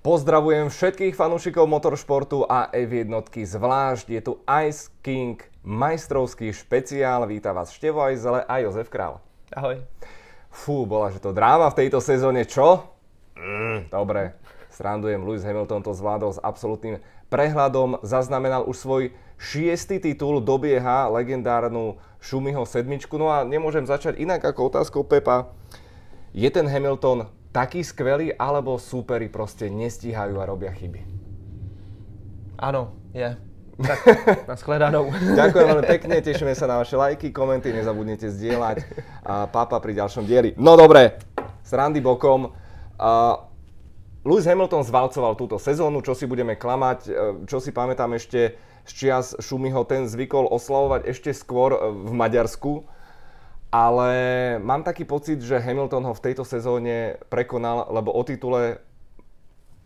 Pozdravujem všetkých fanúšikov motoršportu a F1 zvlášť. Je tu Ice King, majstrovský špeciál. Víta vás Števo Ajzele a Jozef Král. Ahoj. Fú, bola že to dráma v tejto sezóne, čo? Mm, dobre, srandujem. Lewis Hamilton to zvládol s absolútnym prehľadom. Zaznamenal už svoj šiestý titul, dobieha legendárnu Šumiho sedmičku. No a nemôžem začať inak ako otázkou Pepa. Je ten Hamilton taký skvelý, alebo súperi proste nestíhajú a robia chyby? Áno, je. Tak, na shledanou. Ďakujem veľmi pekne, tešíme sa na vaše lajky, komenty, nezabudnite zdieľať a pápa pri ďalšom dieli. No dobre, srandy bokom. Uh, Lewis Hamilton zvalcoval túto sezónu, čo si budeme klamať, e, čo si pamätám ešte z čias Šumiho, ten zvykol oslavovať ešte skôr e, v Maďarsku ale mám taký pocit, že Hamilton ho v tejto sezóne prekonal, lebo o titule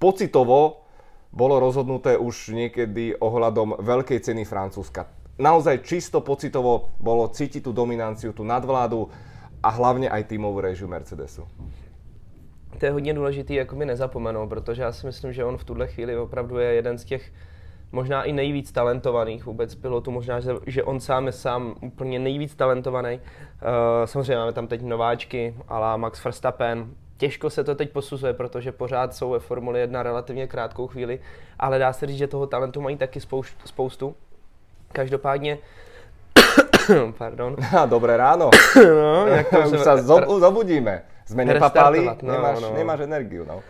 pocitovo bolo rozhodnuté už niekedy ohľadom veľkej ceny Francúzska. Naozaj čisto pocitovo bolo cítiť tú dominanciu, tú nadvládu a hlavně aj týmovou režiu Mercedesu. To je hodně důležitý jako mi nezapomenout, protože já si myslím, že on v tuhle chvíli opravdu je jeden z těch možná i nejvíc talentovaných vůbec pilotů, možná, že, že on sám je sám úplně nejvíc talentovaný. Uh, samozřejmě máme tam teď nováčky, ale Max Verstappen, těžko se to teď posuzuje, protože pořád jsou ve Formuli 1 relativně krátkou chvíli, ale dá se říct, že toho talentu mají taky spoustu. Každopádně Pardon. Dobré ráno. no, jak to Už sa zobudíme. Sme nepapali, no, nemáš, no. nemáš energiu. No.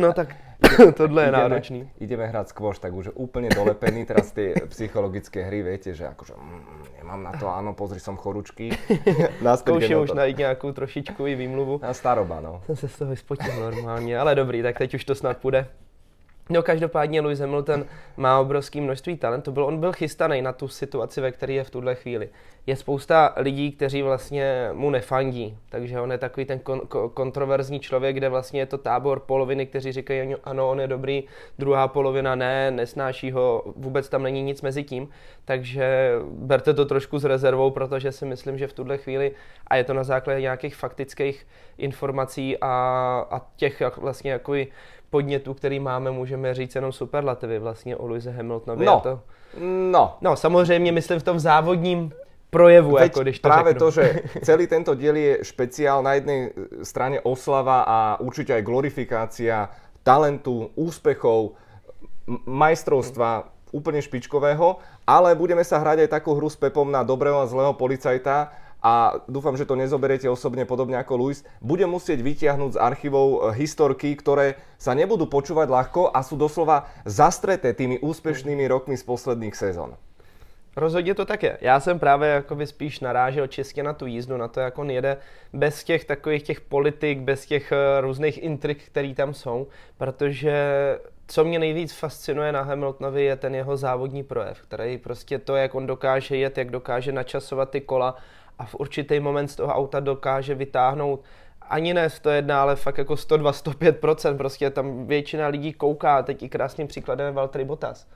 no tak Tohle je ideme, náročný. Ideme hrať skôr, tak už úplne dolepený. Teraz tie psychologické hry, viete, že akože mm, nemám na to, áno, pozri, som choručky. Zkouším už najít nějakou trošičku i výmluvu. Na staroba, no. Jsem se z toho vyspotil normálně, ale dobrý, tak teď už to snad půjde. No každopádně Lewis Hamilton má obrovské množství talentu. Byl, on byl chystaný na tu situaci, ve které je v tuhle chvíli. Je spousta lidí, kteří vlastně mu nefandí, takže on je takový ten kon, kontroverzní člověk, kde vlastně je to tábor poloviny, kteří říkají, ano, on je dobrý, druhá polovina ne, nesnáší ho, vůbec tam není nic mezi tím. Takže berte to trošku s rezervou, protože si myslím, že v tuhle chvíli, a je to na základě nějakých faktických informací a, a těch vlastně jako podnětů, který máme, můžeme říct jenom superlativy vlastně o Luise Hamiltonovi. No, to... no. No, samozřejmě myslím v tom závodním projevu, Veď jako když to práve řeknu. to, že celý tento diel je špeciál na jednej strane oslava a určite aj glorifikácia talentu, úspechov, majstrovstva úplne špičkového, ale budeme sa hrať aj takú hru s Pepom na dobrého a zlého policajta a dúfam, že to nezoberiete osobne podobne ako Luis, bude musieť vytiahnuť z archívov e, historky, ktoré sa nebudú počúvať ľahko a sú doslova zastreté tými úspešnými rokmi z posledných sezon. Rozhodně to tak je. Já jsem právě spíš narážel čistě na tu jízdu, na to, jak on jede bez těch takových těch politik, bez těch e, různých intrik, které tam jsou, protože co mě nejvíc fascinuje na Hamiltonovi je ten jeho závodní projev, který prostě to, jak on dokáže jet, jak dokáže načasovat ty kola a v určitý moment z toho auta dokáže vytáhnout ani ne 101, ale fakt jako 102, 105%, prostě tam většina lidí kouká, teď i krásným příkladem je Valtteri Bottas.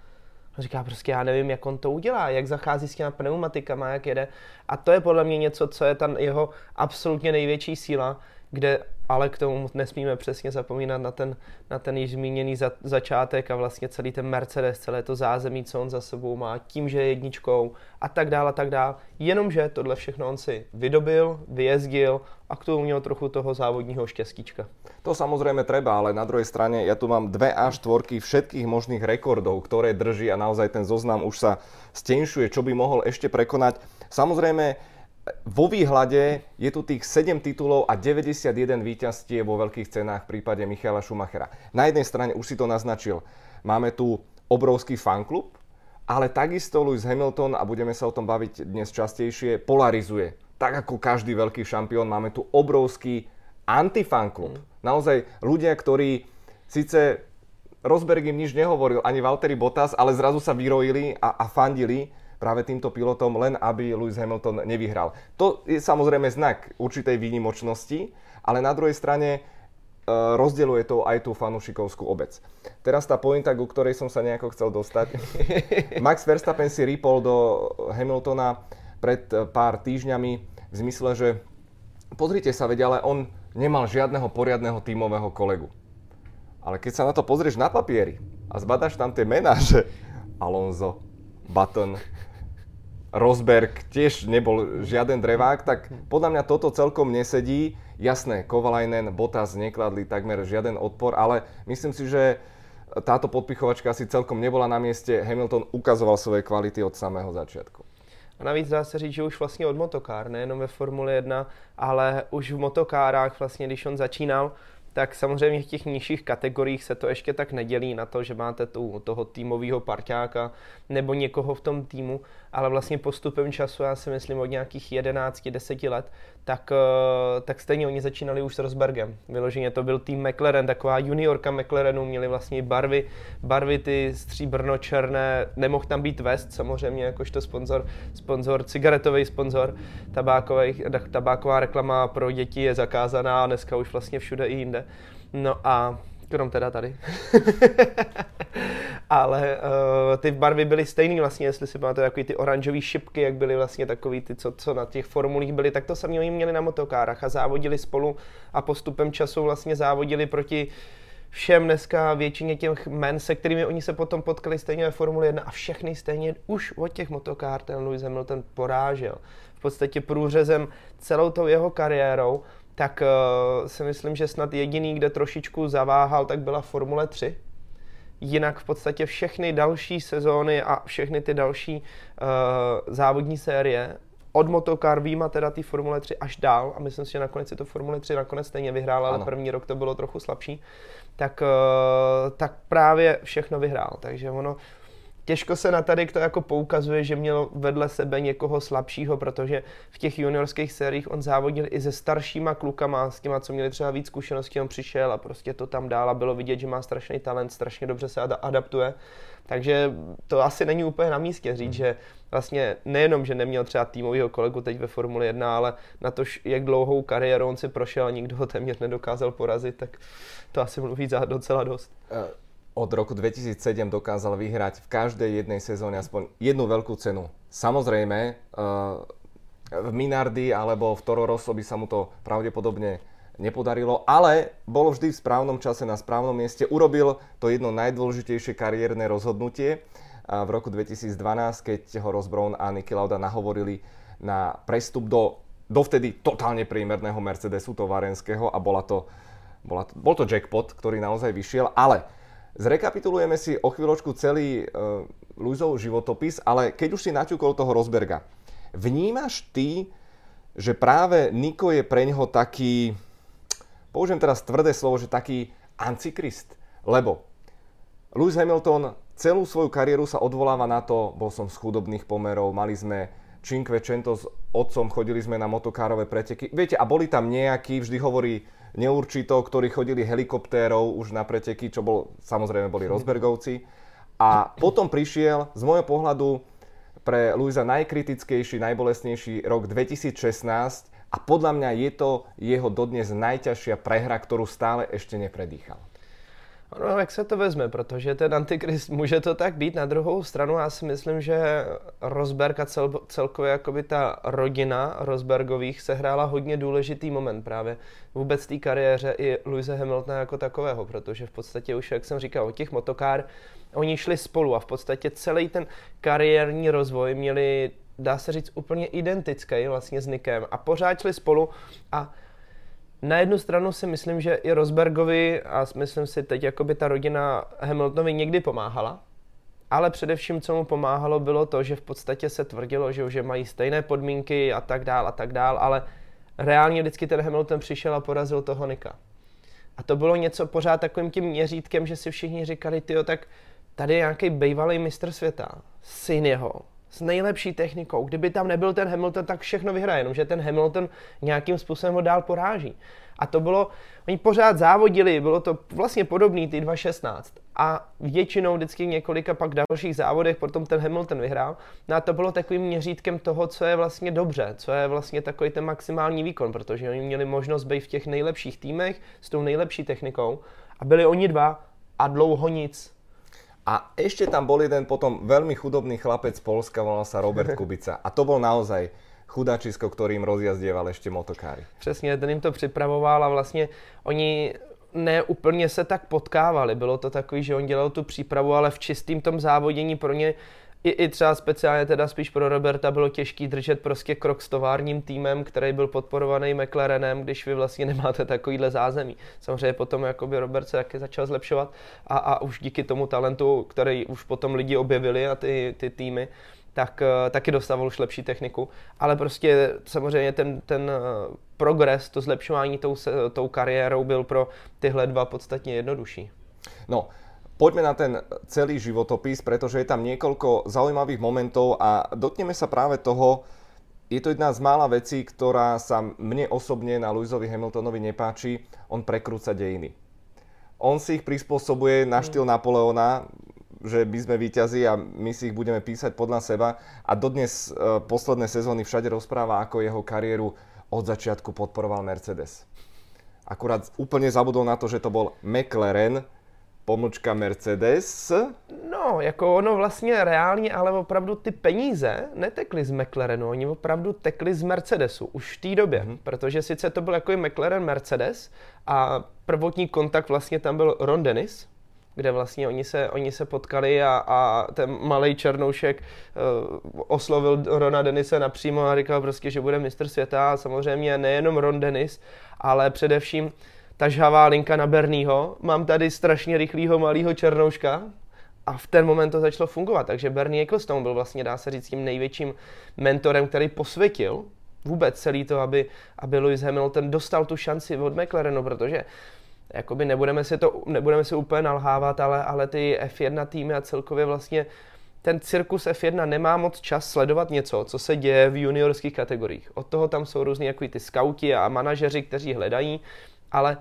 On říká prostě, já nevím, jak on to udělá, jak zachází s těma pneumatikama, jak jede. A to je podle mě něco, co je tam jeho absolutně největší síla, kde ale k tomu nesmíme přesně zapomínat na ten, na ten již zmíněný za, začátek a vlastně celý ten Mercedes, celé to zázemí, co on za sebou má, tím, že je jedničkou a tak dále a tak dále. Jenomže tohle všechno on si vydobil, vyjezdil a k tomu měl trochu toho závodního štěstíčka. To samozřejmě treba, ale na druhé straně ja tu mám dve a štvorky všetkých možných rekordov, ktoré drží a naozaj ten zoznam už sa stenšuje, čo by mohol ešte prekonať. Samozrejme, vo výhľade je tu tých 7 titulov a 91 víťazstie vo veľkých cenách v prípade Michaela Schumachera. Na jednej strane už si to naznačil, máme tu obrovský fanklub, ale takisto Lewis Hamilton, a budeme sa o tom baviť dnes častejšie, polarizuje. Tak ako každý veľký šampión, máme tu obrovský antifanklub. Mm. Naozaj ľudia, ktorí síce Rosberg im nič nehovoril, ani Valtteri Bottas, ale zrazu sa vyrojili a, a fandili práve týmto pilotom, len aby Lewis Hamilton nevyhral. To je samozrejme znak určitej výnimočnosti, ale na druhej strane e, rozdeľuje to aj tú fanúšikovskú obec. Teraz tá pointa, ku ktorej som sa nejako chcel dostať. Max Verstappen si rýpol do Hamiltona pred e, pár týždňami v zmysle, že pozrite sa, veď ale on nemal žiadneho poriadného tímového kolegu. Ale keď sa na to pozrieš na papieri a zbadaš tam tie mená, že Alonso, Button, Rosberg tiež nebol žiaden drevák, tak podľa mňa toto celkom nesedí. Jasné, Kovalainen, Bottas nekladli takmer žiaden odpor, ale myslím si, že táto podpichovačka asi celkom nebola na mieste. Hamilton ukazoval svoje kvality od samého začiatku. A navíc dá se říct, že už vlastně od motokár, nejenom ve Formule 1, ale už v motokárách vlastně, když on začínal, tak samozřejmě v těch nižších kategoriích se to ještě tak nedělí na to, že máte tu, toho týmového parťáka nebo někoho v tom týmu, ale vlastně postupem času, já si myslím od nějakých 11-10 let, tak, eh, tak stejně oni začínali už s Rosbergem. Vyloženě to byl tým McLaren, taková juniorka McLarenu, měli vlastně barvy, barvy ty stříbrno-černé, nemohl tam být West samozřejmě, jakožto sponzor, sponzor cigaretový sponzor, tabáková reklama pro děti je zakázaná a dneska už vlastně všude i jinde. No a krom teda tady. Ale uh, ty barvy byly stejné vlastně, jestli si pamatujete, takový ty oranžové šipky, jak byly vlastně takový ty, co, co na těch formulích byly, tak to sami oni měli na motokárách a závodili spolu a postupem času vlastně závodili proti všem dneska většině těch men, se kterými oni se potom potkali stejně ve Formule 1 a všechny stejně už od těch motokár ten Lewis Hamilton porážel. V podstatě průřezem celou tou jeho kariérou tak uh, si myslím, že snad jediný, kde trošičku zaváhal, tak byla Formule 3. Jinak v podstatě všechny další sezóny a všechny ty další uh, závodní série od motokár výjima teda ty Formule 3 až dál a myslím si, že nakonec si to Formule 3 nakonec stejně vyhrál, ale první rok to bylo trochu slabší, tak, uh, tak právě všechno vyhrál. Takže ono Těžko se na tady to jako poukazuje, že měl vedle sebe někoho slabšího, protože v těch juniorských sériích on závodil i se staršíma klukama, s těma, co měli třeba víc zkušeností, on přišel a prostě to tam dál a bylo vidět, že má strašný talent, strašně dobře se adaptuje. Takže to asi není úplně na místě říct, že vlastně nejenom, že neměl třeba týmového kolegu teď ve Formuli 1, ale na to, jak dlouhou kariéru on si prošel a nikdo ho téměř nedokázal porazit, tak to asi mluví za docela dost. Od roku 2007 dokázal vyhrať v každej jednej sezóne aspoň jednu veľkú cenu. Samozrejme, eh, v Minardi alebo v Toro Rosso by sa mu to pravdepodobne nepodarilo, ale bol vždy v správnom čase na správnom mieste. Urobil to jedno najdôležitejšie kariérne rozhodnutie v roku 2012, keď ho Ross Brown a Niki Lauda nahovorili na prestup do dovtedy totálne prímerného Mercedesu tovarenského a bola to, bola to, bol to jackpot, ktorý naozaj vyšiel, ale Zrekapitulujeme si o chvíľočku celý uh, Luizov životopis, ale keď už si naťukol toho Rosberga, vnímaš ty, že práve Niko je pre ňoho taký, použijem teraz tvrdé slovo, že taký antikrist, lebo Lewis Hamilton celú svoju kariéru sa odvoláva na to, bol som z chudobných pomerov, mali sme Cinquecento s otcom, chodili sme na motokárové preteky. Viete, a boli tam nejakí, vždy hovorí neurčito, ktorí chodili helikoptérov už na preteky, čo bol, samozrejme boli Rosbergovci. A potom prišiel z môjho pohľadu pre Luisa najkritickejší, najbolesnejší rok 2016 a podľa mňa je to jeho dodnes najťažšia prehra, ktorú stále ešte nepredýchal. No, jak se to vezme, protože ten antikrist může to tak být. Na druhou stranu já si myslím, že Rosberg a cel, celkově jakoby ta rodina Rosbergových sehrála hodně důležitý moment právě vůbec té kariéře i Louise Hamiltona jako takového, protože v podstatě už, jak jsem říkal, o těch motokár, oni šli spolu a v podstatě celý ten kariérní rozvoj měli dá se říct, úplně identický vlastně s Nikem a pořád šli spolu a na jednu stranu si myslím, že i Rosbergovi a myslím si teď, jako by ta rodina Hamiltonovi někdy pomáhala, ale především, co mu pomáhalo, bylo to, že v podstatě se tvrdilo, že už mají stejné podmínky a tak dál a tak dál, ale reálně vždycky ten Hamilton přišel a porazil toho Nika. A to bylo něco pořád takovým tím měřítkem, že si všichni říkali, tyjo, tak tady je nějaký bývalý mistr světa, syn jeho, s nejlepší technikou. Kdyby tam nebyl ten Hamilton, tak všechno vyhraje, jenomže ten Hamilton nějakým způsobem ho dál poráží. A to bylo, oni pořád závodili, bylo to vlastně podobný ty 2.16 a většinou vždycky několika pak dalších závodech potom ten Hamilton vyhrál. No a to bylo takovým měřítkem toho, co je vlastně dobře, co je vlastně takový ten maximální výkon, protože oni měli možnost být v těch nejlepších týmech s tou nejlepší technikou a byli oni dva a dlouho nic. A ešte tam bol jeden potom veľmi chudobný chlapec z Polska, volal sa Robert Kubica. A to bol naozaj chudačisko, ktorým rozjazdieval ešte motokáry. Přesně, ten jim to připravoval a vlastně oni ne úplně se tak potkávali. Bylo to takový, že on dělal tu přípravu, ale v čistým tom závodění pro ně i, i třeba speciálně teda spíš pro Roberta bylo těžký držet prostě krok s továrním týmem, který byl podporovaný McLarenem, když vy vlastně nemáte takovýhle zázemí. Samozřejmě potom jakoby Robert se taky začal zlepšovat a, a už díky tomu talentu, který už potom lidi objevili a ty, ty týmy, tak uh, taky dostával už lepší techniku. Ale prostě samozřejmě ten, ten uh, progres, to zlepšování tou, tou kariérou byl pro tyhle dva podstatně jednodušší. No, Poďme na ten celý životopis, pretože je tam niekoľko zaujímavých momentov a dotkneme sa práve toho, je to jedna z mála vecí, ktorá sa mne osobne na Lewisovi Hamiltonovi nepáči. On prekrúca dejiny. On si ich prispôsobuje na štýl Napoleona, že my sme víťazi a my si ich budeme písať podľa seba. A dodnes e, posledné sezóny všade rozpráva, ako jeho kariéru od začiatku podporoval Mercedes. Akurát úplne zabudol na to, že to bol McLaren, pomlčka Mercedes. No, jako ono vlastně reálně, ale opravdu ty peníze netekly z McLarenu, oni opravdu tekly z Mercedesu už v té době, mm-hmm. protože sice to byl jako McLaren Mercedes a prvotní kontakt vlastně tam byl Ron Dennis, kde vlastně oni se, oni se potkali a, a ten malý černoušek uh, oslovil Rona Denise napřímo a říkal prostě, že bude mistr světa a samozřejmě nejenom Ron Dennis, ale především ta žhavá linka na Bernieho, mám tady strašně rychlýho malého černouška, a v ten moment to začalo fungovat. Takže Bernie Ecclestone byl vlastně, dá se říct, tím největším mentorem, který posvětil vůbec celý to, aby, aby Lewis Hamilton dostal tu šanci od McLarenu, protože jakoby nebudeme si to, nebudeme si úplně nalhávat, ale, ale ty F1 týmy a celkově vlastně ten cirkus F1 nemá moc čas sledovat něco, co se děje v juniorských kategoriích. Od toho tam jsou různí jako ty skauti a manažeři, kteří hledají ale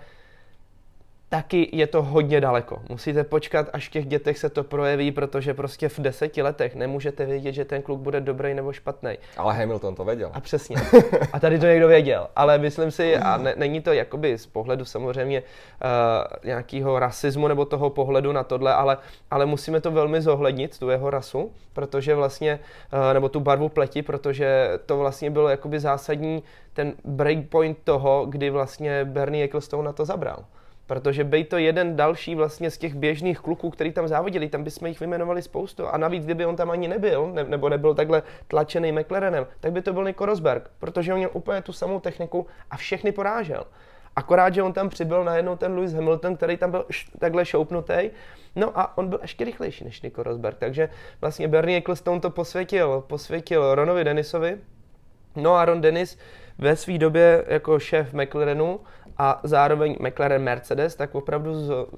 taky je to hodně daleko. Musíte počkat, až v těch dětech se to projeví, protože prostě v deseti letech nemůžete vědět, že ten kluk bude dobrý nebo špatný. Ale Hamilton to věděl. A přesně. A tady to někdo věděl. Ale myslím si, a ne, není to jakoby z pohledu samozřejmě uh, nějakého rasismu nebo toho pohledu na tohle, ale, ale musíme to velmi zohlednit, tu jeho rasu, protože vlastně, uh, nebo tu barvu pleti, protože to vlastně bylo jakoby zásadní ten breakpoint toho, kdy vlastně Bernie Ecclestone na to zabral. Protože by to jeden další vlastně z těch běžných kluků, který tam závodili, tam bychom jich vyjmenovali spoustu. A navíc, kdyby on tam ani nebyl, ne, nebo nebyl takhle tlačený McLarenem, tak by to byl Nico Rosberg, protože on měl úplně tu samou techniku a všechny porážel. Akorát, že on tam přibyl najednou ten Lewis Hamilton, který tam byl š- takhle šoupnutý. No a on byl ještě rychlejší než Nico Rosberg. Takže vlastně Bernie Ecclestone to posvětil, posvětil Ronovi Dennisovi. No a Ron Dennis ve své době jako šéf McLarenu a zároveň McLaren Mercedes, tak opravdu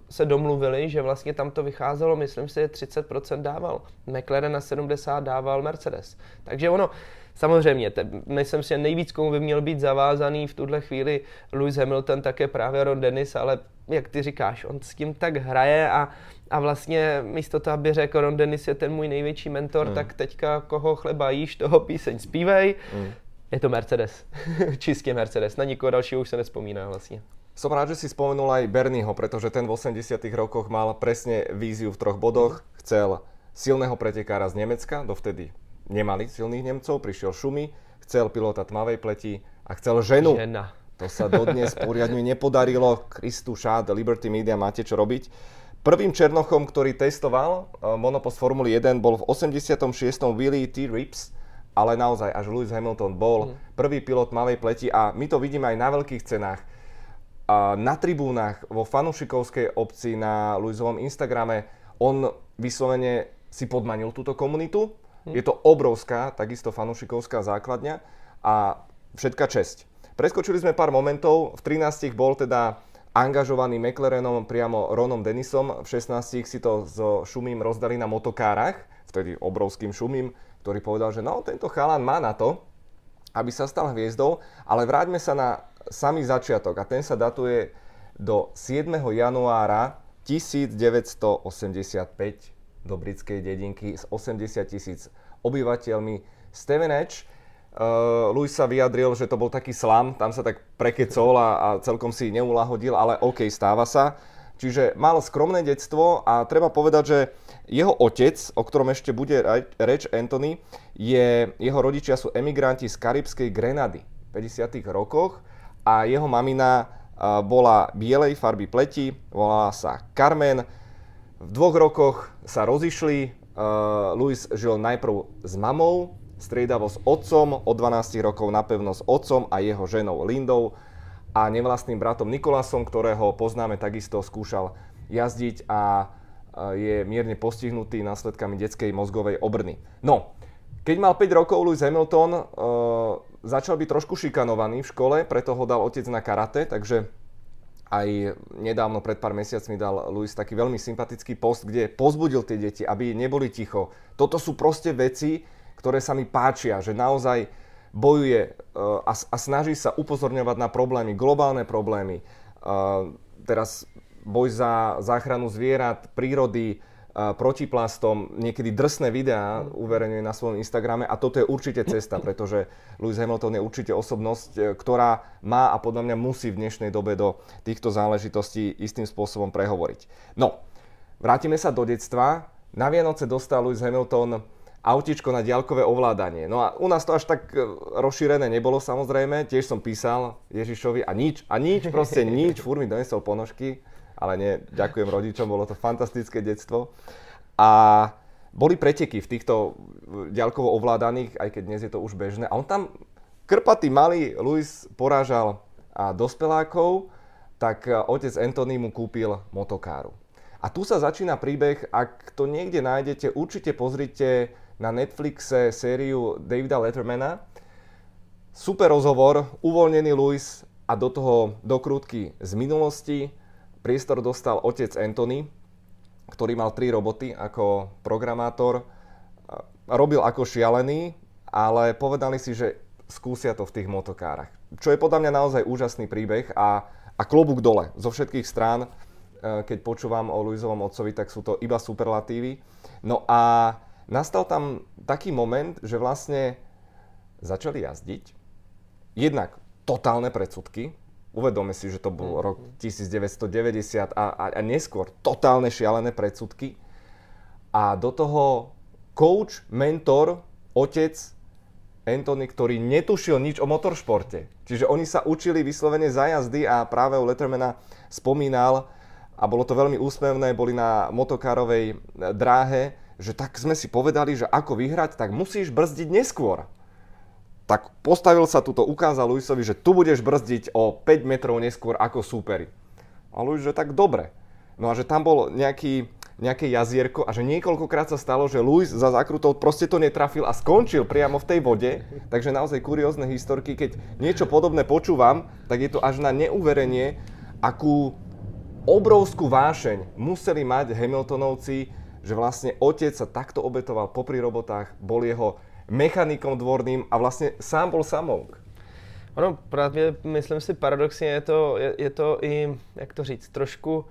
se domluvili, že vlastně tam to vycházelo, myslím si, 30% dával. McLaren na 70 dával Mercedes. Takže ono, samozřejmě, te, myslím si, že nejvíc komu by měl být zavázaný v tuhle chvíli Lewis Hamilton, také právě Ron Dennis, ale jak ty říkáš, on s tím tak hraje a, a vlastně místo toho, aby řekl Ron Dennis je ten můj největší mentor, hmm. tak teďka koho chleba jíš, toho píseň zpívej. Hmm je to Mercedes. Čistě Mercedes. Na nikoho dalšího už se nespomíná vlastně. Som rád, že si spomenul aj Bernieho, pretože ten v 80 rokoch mal presne víziu v troch bodoch. Chcel silného pretekára z Nemecka, dovtedy nemali silných Nemcov, prišiel Šumy, chcel pilota tmavej pleti a chcel ženu. Žena. To sa dodnes poriadne nepodarilo. Kristu šát, Liberty Media, máte čo robiť. Prvým Černochom, ktorý testoval eh, monopost Formuly 1, bol v 86. Willie T. Rips, ale naozaj až Lewis Hamilton bol mm. prvý pilot malej pleti a my to vidíme aj na veľkých cenách. A na tribúnach, vo fanušikovskej obci, na Lewisovom Instagrame, on vyslovene si podmanil túto komunitu. Mm. Je to obrovská, takisto fanušikovská základňa a všetka česť. Preskočili sme pár momentov, v 13 bol teda angažovaný McLarenom priamo Ronom Dennisom, v 16 si to so Šumím rozdali na motokárach, vtedy obrovským Šumím, ktorý povedal, že no, tento chalan má na to, aby sa stal hviezdou, ale vráťme sa na samý začiatok a ten sa datuje do 7. januára 1985 do britskej dedinky s 80 tisíc obyvateľmi. Steven Edge, uh, Louis sa vyjadril, že to bol taký slam, tam sa tak prekecol a, a celkom si neulahodil, ale OK, stáva sa. Čiže mal skromné detstvo a treba povedať, že jeho otec, o ktorom ešte bude reč Anthony, je, jeho rodičia sú emigranti z karibskej Grenady v 50. rokoch a jeho mamina bola bielej farby pleti, volala sa Carmen. V dvoch rokoch sa rozišli. Luis žil najprv s mamou, striedavo s otcom, od 12 rokov napevno s otcom a jeho ženou Lindou a nevlastným bratom Nikolasom, ktorého poznáme takisto, skúšal jazdiť a je mierne postihnutý následkami detskej mozgovej obrny. No, keď mal 5 rokov Lewis Hamilton, uh, začal byť trošku šikanovaný v škole, preto ho dal otec na karate, takže aj nedávno, pred pár mesiacmi dal Luis taký veľmi sympatický post, kde pozbudil tie deti, aby neboli ticho. Toto sú proste veci, ktoré sa mi páčia, že naozaj bojuje uh, a, a snaží sa upozorňovať na problémy, globálne problémy. Uh, teraz boj za záchranu zvierat, prírody, protiplastom, niekedy drsné videá uverejňuje na svojom Instagrame a toto je určite cesta, pretože Lewis Hamilton je určite osobnosť, e, ktorá má a podľa mňa musí v dnešnej dobe do týchto záležitostí istým spôsobom prehovoriť. No, vrátime sa do detstva. Na Vianoce dostal Lewis Hamilton autičko na diaľkové ovládanie. No a u nás to až tak e, rozšírené nebolo samozrejme, tiež som písal Ježišovi a nič, a nič, proste nič, fúr mi donesol ponožky ale nie, ďakujem rodičom, bolo to fantastické detstvo. A boli preteky v týchto ďalkovo ovládaných, aj keď dnes je to už bežné. A on tam, krpatý malý Luis porážal a dospelákov, tak otec Anthony mu kúpil motokáru. A tu sa začína príbeh, ak to niekde nájdete, určite pozrite na Netflixe sériu Davida Lettermana. Super rozhovor, uvoľnený Luis a do toho dokrutky z minulosti priestor dostal otec Anthony, ktorý mal tri roboty ako programátor. Robil ako šialený, ale povedali si, že skúsia to v tých motokárach. Čo je podľa mňa naozaj úžasný príbeh a, a klobúk dole zo všetkých strán. E, keď počúvam o Luizovom otcovi, tak sú to iba superlatívy. No a nastal tam taký moment, že vlastne začali jazdiť. Jednak totálne predsudky, Uvedome si, že to bol mm. rok 1990 a, a, a neskôr totálne šialené predsudky. A do toho coach, mentor, otec Anthony, ktorý netušil nič o motoršporte. Čiže oni sa učili vyslovene za jazdy a práve u Lettermana spomínal, a bolo to veľmi úsmevné, boli na motokárovej dráhe, že tak sme si povedali, že ako vyhrať, tak musíš brzdiť neskôr tak postavil sa tuto, ukázal Luisovi, že tu budeš brzdiť o 5 metrov neskôr ako súperi. A Luis, že tak dobre. No a že tam bol nejaký, nejaké jazierko a že niekoľkokrát sa stalo, že Luis za zákrutou proste to netrafil a skončil priamo v tej vode. Takže naozaj kuriózne historky, keď niečo podobné počúvam, tak je to až na neuverenie, akú obrovskú vášeň museli mať Hamiltonovci, že vlastne otec sa takto obetoval popri robotách, bol jeho mechanikom dvorným a vlastně sám byl samouk. Ono právě, myslím si, paradoxně je to, je, je to i, jak to říct, trošku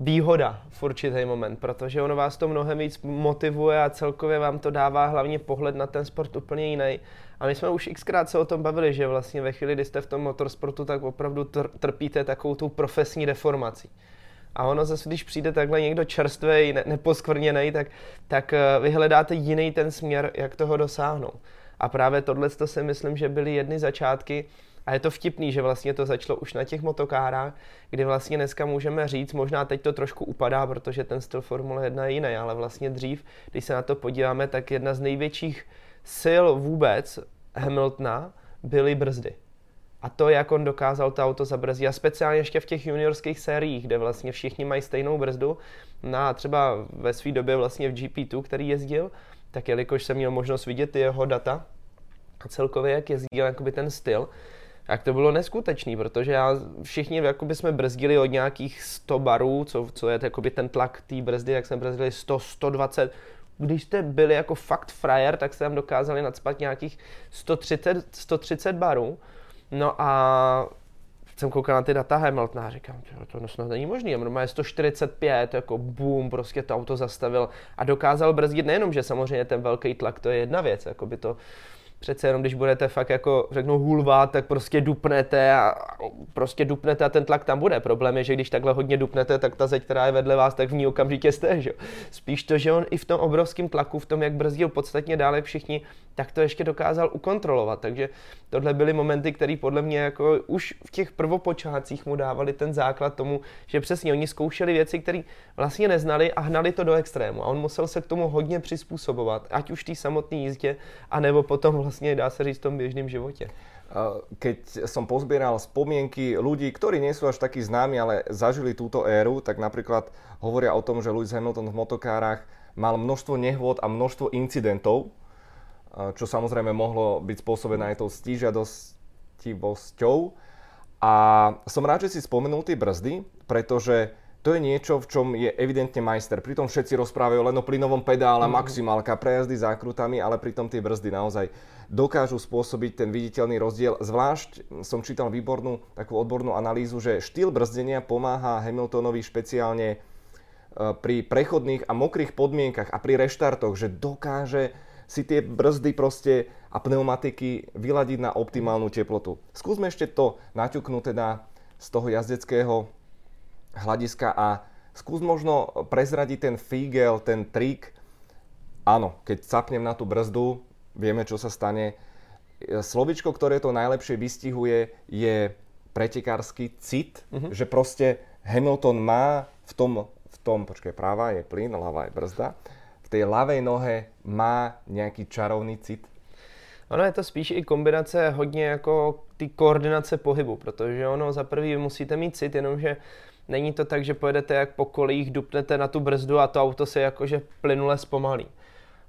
výhoda v určitý moment, protože ono vás to mnohem víc motivuje a celkově vám to dává hlavně pohled na ten sport úplně jiný. A my jsme už xkrát se o tom bavili, že vlastně ve chvíli, kdy jste v tom motorsportu, tak opravdu trpíte takovou tou profesní deformací. A ono zase, když přijde takhle někdo čerstvý, ne, neposkvrněný, tak, tak eh, vy hledáte jiný ten směr, jak toho dosáhnout. A právě tohle to si myslím, že byly jedny začátky, a je to vtipný, že vlastně to začalo už na těch motokárách, kdy vlastně dneska můžeme říct, možná teď to trošku upadá, protože ten styl Formule 1 je jiný, ale vlastně dřív, když se na to podíváme, tak jedna z největších sil vůbec Hamiltona byly brzdy a to, jak on dokázal to auto zabrzdit. A speciálně ještě v těch juniorských sériích, kde vlastně všichni mají stejnou brzdu. Na no třeba ve své době vlastně v GP2, který jezdil, tak jelikož jsem měl možnost vidět jeho data a celkově, jak jezdil jakoby ten styl, tak to bylo neskutečný, protože já, všichni jakoby jsme brzdili od nějakých 100 barů, co, co je jakoby ten tlak té brzdy, jak jsme brzdili 100, 120, když jste byli jako fakt frajer, tak jste tam dokázali nadspat nějakých 130, 130 barů. No a jsem koukal na ty data Hamiltona a říkám, to snad není možný. A je 145, jako boom, prostě to auto zastavil a dokázal brzdit nejenom, že samozřejmě ten velký tlak, to je jedna věc, jako by to přece jenom když budete fakt jako řeknu hulvat, tak prostě dupnete a prostě dupnete a ten tlak tam bude. Problém je, že když takhle hodně dupnete, tak ta zeď, která je vedle vás, tak v ní okamžitě jste, že? Spíš to, že on i v tom obrovském tlaku, v tom, jak brzdil podstatně dále všichni, tak to ještě dokázal ukontrolovat. Takže tohle byly momenty, které podle mě jako už v těch prvopočátcích mu dávali ten základ tomu, že přesně oni zkoušeli věci, které vlastně neznali a hnali to do extrému. A on musel se k tomu hodně přizpůsobovat, ať už té samotné jízdě, anebo potom vlastně dá se říct v tom běžném životě keď som pozbieral spomienky ľudí, ktorí nie sú až takí známi, ale zažili túto éru, tak napríklad hovoria o tom, že Lewis Hamilton v motokárach mal množstvo nehôd a množstvo incidentov, čo samozrejme mohlo byť spôsobené aj tou stížadostivosťou. A som rád, že si spomenul tie brzdy, pretože to je niečo, v čom je evidentne majster. Pritom všetci rozprávajú len o plynovom pedále, mm. maximálka, prejazdy zákrutami, ale pritom tie brzdy naozaj dokážu spôsobiť ten viditeľný rozdiel. Zvlášť som čítal výbornú takú odbornú analýzu, že štýl brzdenia pomáha Hamiltonovi špeciálne e, pri prechodných a mokrých podmienkach a pri reštartoch, že dokáže si tie brzdy proste a pneumatiky vyladiť na optimálnu teplotu. Skúsme ešte to naťuknúť teda z toho jazdeckého hľadiska a skús možno prezradiť ten fígel, ten trik. Áno, keď sapnem na tú brzdu, vieme, čo sa stane. Slovičko, ktoré to najlepšie vystihuje, je pretekársky cit, mm-hmm. že proste Hamilton má v tom, v tom, počkaj, práva je plyn, ľavá je brzda, v tej ľavej nohe má nejaký čarovný cit. Ono je to spíš i kombinace hodně jako ty koordinace pohybu, protože ono za prvý musíte mít cit, jenomže Není to tak, že pojedete jak po kolích, dupnete na tu brzdu a to auto se jakože plynule zpomalí.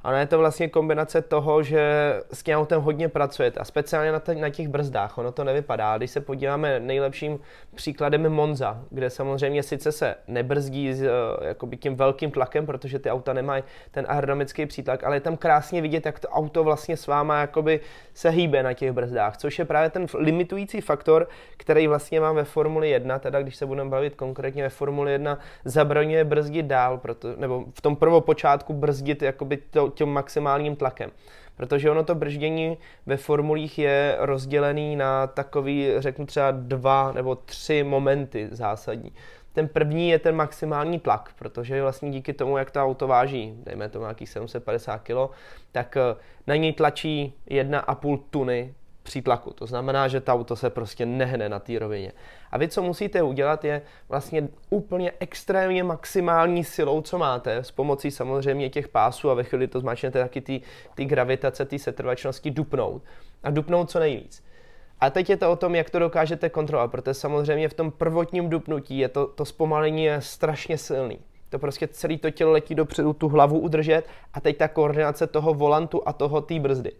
Ale je to vlastně kombinace toho, že s tím autem hodně pracujete a speciálně na, na těch brzdách, ono to nevypadá. Když se podíváme, nejlepším příkladem je Monza, kde samozřejmě sice se nebrzdí s uh, jakoby tím velkým tlakem, protože ty auta nemají ten aerodynamický přítlak, ale je tam krásně vidět, jak to auto vlastně s váma jakoby se hýbe na těch brzdách, což je právě ten limitující faktor, který vlastně mám ve Formuli 1, teda když se budeme bavit konkrétně ve Formuli 1, zabraňuje brzdit dál, proto, nebo v tom prvopočátku brzdit jakoby to, tím maximálním tlakem. Protože ono to brždění ve formulích je rozdělený na takový, řeknu třeba dva nebo tři momenty zásadní. Ten první je ten maximální tlak, protože vlastně díky tomu, jak to auto váží, dejme tomu nějakých 750 kg, tak eh, na něj tlačí 1,5 tuny přítlaku. To znamená, že to auto se prostě nehne na té rovině. A vy, co musíte udělat, je vlastně úplně extrémně maximální silou, co máte, s pomocí samozřejmě těch pásů a ve chvíli to zmáčnete taky ty, ty gravitace, ty setrvačnosti dupnout. A dupnout co nejvíc. A teď je to o tom, jak to dokážete kontrolovat, protože samozřejmě v tom prvotním dupnutí je to, to zpomalení je strašně silný. To prostě celé to tělo letí dopředu, tu hlavu udržet a teď ta koordinace toho volantu a toho té brzdy.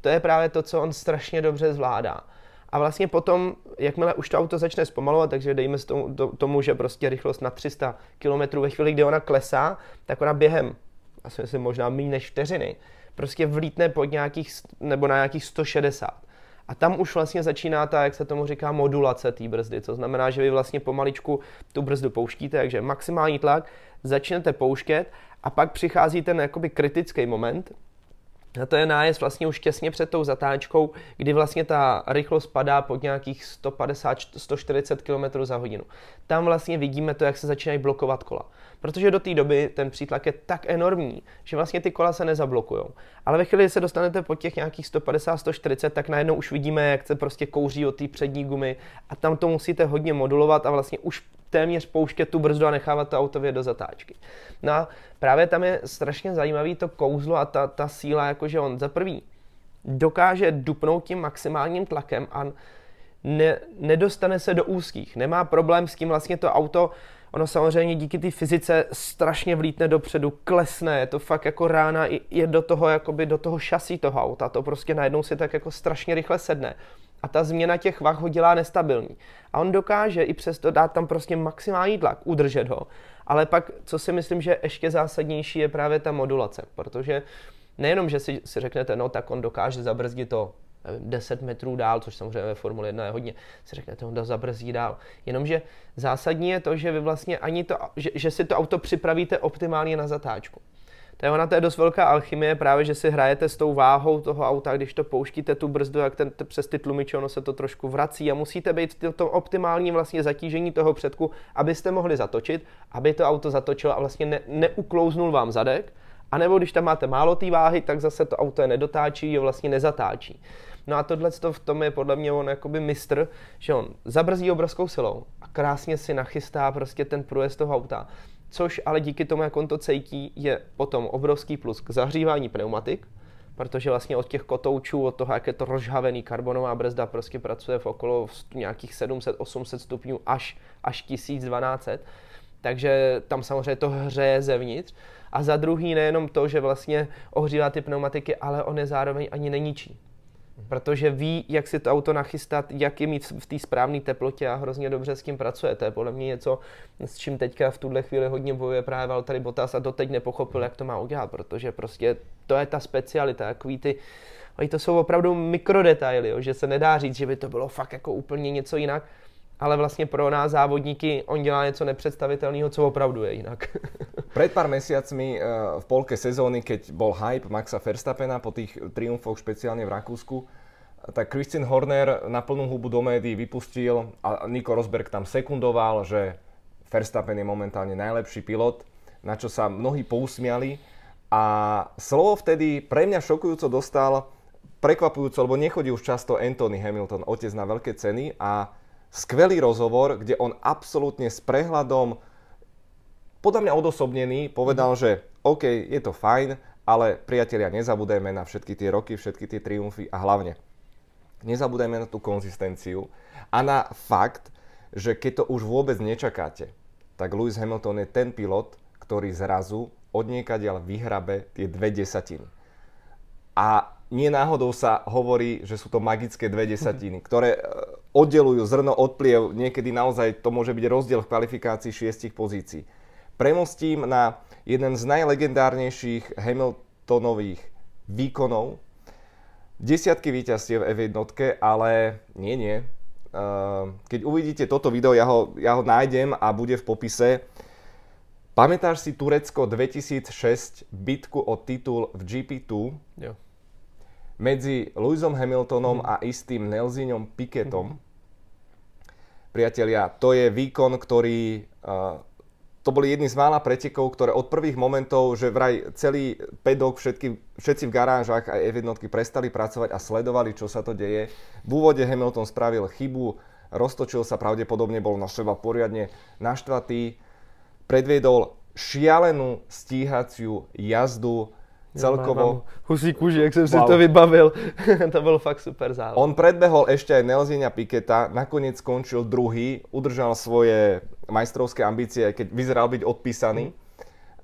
To je právě to, co on strašně dobře zvládá. A vlastně potom, jakmile už to auto začne zpomalovat, takže dejme tomu, tomu že prostě rychlost na 300 km ve chvíli, kdy ona klesá, tak ona během, asi myslím možná méně než vteřiny, prostě vlítne pod nějakých, nebo na nějakých 160. A tam už vlastně začíná ta, jak se tomu říká, modulace té brzdy. To znamená, že vy vlastně pomaličku tu brzdu pouštíte, takže maximální tlak, začnete pouštět a pak přichází ten jakoby kritický moment, a to je nájezd vlastně už těsně před tou zatáčkou, kdy vlastně ta rychlost padá pod nějakých 150-140 km za hodinu. Tam vlastně vidíme to, jak se začínají blokovat kola. Protože do té doby ten přítlak je tak enormní, že vlastně ty kola se nezablokují. Ale ve chvíli, kdy se dostanete pod těch nějakých 150-140, tak najednou už vidíme, jak se prostě kouří od té přední gumy a tam to musíte hodně modulovat a vlastně už téměř pouštět tu brzdu a nechávat to auto do zatáčky. No a právě tam je strašně zajímavý to kouzlo a ta, ta síla, jakože on za prvý dokáže dupnout tím maximálním tlakem a ne, nedostane se do úzkých. Nemá problém s tím vlastně to auto, ono samozřejmě díky té fyzice strašně vlítne dopředu, klesne, je to fakt jako rána, je do toho, jakoby do toho šasí toho auta, to prostě najednou si tak jako strašně rychle sedne a ta změna těch vah ho dělá nestabilní. A on dokáže i přesto dát tam prostě maximální tlak, udržet ho. Ale pak, co si myslím, že ještě zásadnější, je právě ta modulace, protože nejenom, že si, si řeknete, no tak on dokáže zabrzdit to 10 metrů dál, což samozřejmě ve Formule 1 je hodně, si řeknete, on to zabrzdí dál. Jenomže zásadní je to, že vy vlastně ani to, že, že si to auto připravíte optimálně na zatáčku. To je ona, to je dost velká alchymie, právě, že si hrajete s tou váhou toho auta, když to pouštíte tu brzdu, jak ten, přes ty tlumiče, ono se to trošku vrací a musíte být v tom optimálním vlastně zatížení toho předku, abyste mohli zatočit, aby to auto zatočilo a vlastně ne, neuklouznul vám zadek, a nebo když tam máte málo té váhy, tak zase to auto je nedotáčí, jo vlastně nezatáčí. No a tohle v tom je podle mě on jakoby mistr, že on zabrzdí obrovskou silou a krásně si nachystá prostě ten průjezd toho auta. Což ale díky tomu, jak on to cítí, je potom obrovský plus k zahřívání pneumatik, protože vlastně od těch kotoučů, od toho, jak je to rozžhavený karbonová brzda, prostě pracuje v okolo nějakých 700-800 stupňů až, až 1200. Takže tam samozřejmě to hřeje zevnitř. A za druhý nejenom to, že vlastně ohřívá ty pneumatiky, ale on je zároveň ani neníčí protože ví, jak si to auto nachystat, jak je mít v té správné teplotě a hrozně dobře s tím pracuje. To je podle mě něco, s čím teďka v tuhle chvíli hodně bojuje právě Valtteri Bottas a doteď nepochopil, jak to má udělat, protože prostě to je ta specialita, takový ty Oni to jsou opravdu mikrodetaily, jo, že se nedá říct, že by to bylo fakt jako úplně něco jinak, ale vlastně pro nás závodníky on dělá něco nepředstavitelného, co opravdu je jinak. Pred pár mesiacmi eh, v polke sezóny, keď bol hype Maxa Verstappena po tých triumfoch, špeciálne v Rakúsku, tak Christian Horner na plnú hubu do médií vypustil a Nico Rosberg tam sekundoval, že Verstappen je momentálne najlepší pilot, na čo sa mnohí pousmiali. A slovo vtedy pre mňa šokujúco dostal, prekvapujúco, lebo nechodí už často Anthony Hamilton, otec na veľké ceny a skvelý rozhovor, kde on absolútne s prehľadom podľa mňa odosobnený, povedal, že OK, je to fajn, ale priatelia, nezabudajme na všetky tie roky, všetky tie triumfy a hlavne nezabudajme na tú konzistenciu a na fakt, že keď to už vôbec nečakáte, tak Lewis Hamilton je ten pilot, ktorý zrazu odniekadiaľ vyhrabe tie dve desatiny. A nie náhodou sa hovorí, že sú to magické dve desatiny, ktoré oddelujú zrno od pliev. Niekedy naozaj to môže byť rozdiel v kvalifikácii šiestich pozícií premostím na jeden z najlegendárnejších Hamiltonových výkonov. Desiatky víťazstiev F1, ale nie, nie. Keď uvidíte toto video, ja ho, ja ho nájdem a bude v popise. Pamätáš si Turecko 2006 bitku o titul v GP2? Jo. Medzi Lewisom Hamiltonom mm. a istým Nelsinom Piquetom. Mm. Priatelia, to je výkon, ktorý to boli jedni z mála pretekov, ktoré od prvých momentov, že vraj celý pedok, všetky, všetci v garážach aj F1 prestali pracovať a sledovali, čo sa to deje. V úvode Hamilton spravil chybu, roztočil sa, pravdepodobne bol na seba poriadne naštvatý, predviedol šialenú stíhaciu jazdu, celkovo... husí kůži, jak jsem wow. si to vybavil. to bylo fakt super závod. On predbehol ešte aj Nelzina Piketa, nakoniec skončil druhý, udržal svoje majstrovské ambície, keď vyzeral byť odpísaný. Mm.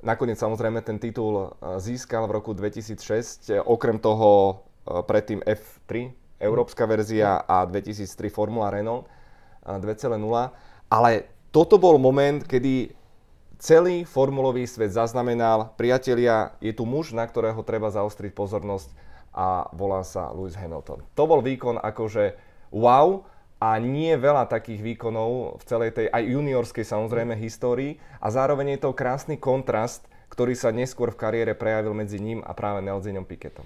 Nakoniec samozrejme ten titul e, získal v roku 2006, e, okrem toho e, predtým F3, európska verzia a 2003 Formula Renault 2.0. Ale toto bol moment, kedy celý formulový svet zaznamenal, priatelia, je tu muž, na ktorého treba zaostriť pozornosť a volá sa Lewis Hamilton. To bol výkon akože wow a nie veľa takých výkonov v celej tej aj juniorskej samozrejme histórii a zároveň je to krásny kontrast, ktorý sa neskôr v kariére prejavil medzi ním a práve Nelzinom Piketom.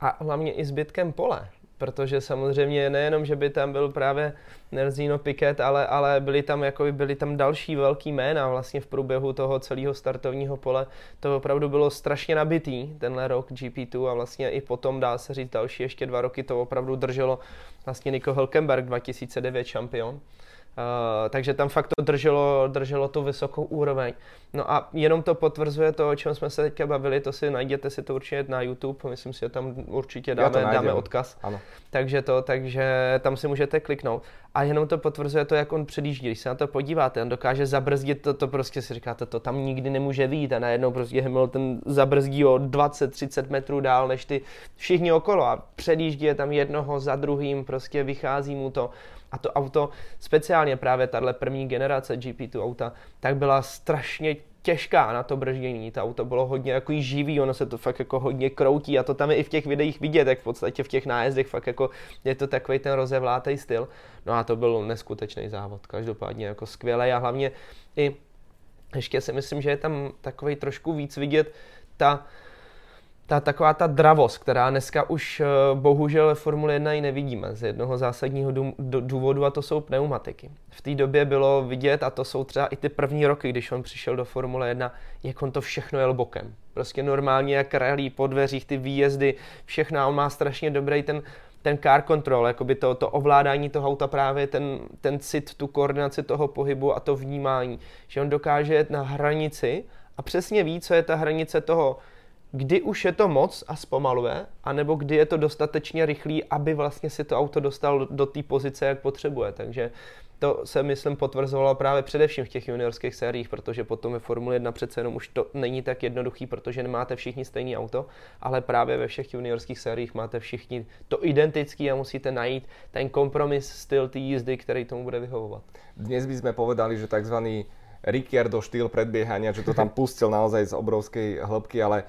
A hlavně i zbytkem pole protože samozřejmě nejenom, že by tam byl právě Nerzino Piquet, ale, ale byly tam jako byly tam další velký jména vlastně v průběhu toho celého startovního pole. To opravdu bylo strašně nabitý, tenhle rok GP2 a vlastně i potom dá se říct další ještě dva roky to opravdu drželo vlastně Nico Hülkenberg 2009 šampion. Uh, takže tam fakt to drželo, drželo tu vysokou úroveň. No a jenom to potvrzuje to, o čem jsme se teďka bavili, to si najděte si to určitě na YouTube, myslím si, že tam určitě dáme, dáme odkaz. Ano. Takže to, takže tam si můžete kliknout. A jenom to potvrzuje to, jak on předjíždí. Když se na to podíváte, on dokáže zabrzdit to, to prostě si říkáte, to tam nikdy nemůže výjít a najednou prostě Hamilton zabrzdí o 20-30 metrů dál než ty všichni okolo a předjíždí je tam jednoho za druhým, prostě vychází mu to. A to auto, speciálně právě tahle první generace GP2 auta, tak byla strašně těžká na to brždění. To auto bylo hodně jako živý, ono se to fakt jako hodně kroutí a to tam je i v těch videích vidět, jak v podstatě v těch nájezdech fakt jako je to takový ten rozevlátý styl. No a to byl neskutečný závod, každopádně jako skvělý a hlavně i ještě si myslím, že je tam takový trošku víc vidět ta, ta taková ta dravost, která dneska už eh, bohužel ve Formule 1 i nevidíme z jednoho zásadního důvodu a to jsou pneumatiky. V té době bylo vidět, a to jsou třeba i ty první roky, když on přišel do Formule 1, jak on to všechno jel bokem. Prostě normálně jak rally po dveřích, ty výjezdy, všechno. On má strašně dobrý ten, ten car control, jakoby to, to ovládání toho auta, právě ten, ten cit, tu koordinaci toho pohybu a to vnímání. Že on dokáže jet na hranici a přesně ví, co je ta hranice toho, kdy už je to moc a zpomaluje, anebo kdy je to dostatečně rychlý, aby vlastně si to auto dostal do té pozice, jak potřebuje. Takže to se, myslím, potvrzovalo právě především v těch juniorských sériích, protože potom ve Formule 1 přece jenom už to není tak jednoduchý, protože nemáte všichni stejný auto, ale právě ve všech juniorských sériích máte všichni to identický a musíte najít ten kompromis, styl té jízdy, který tomu bude vyhovovat. Dnes by sme povedali, že takzvaný Ricciardo štýl predbiehania, že to tam pustil naozaj z obrovskej hĺbky, ale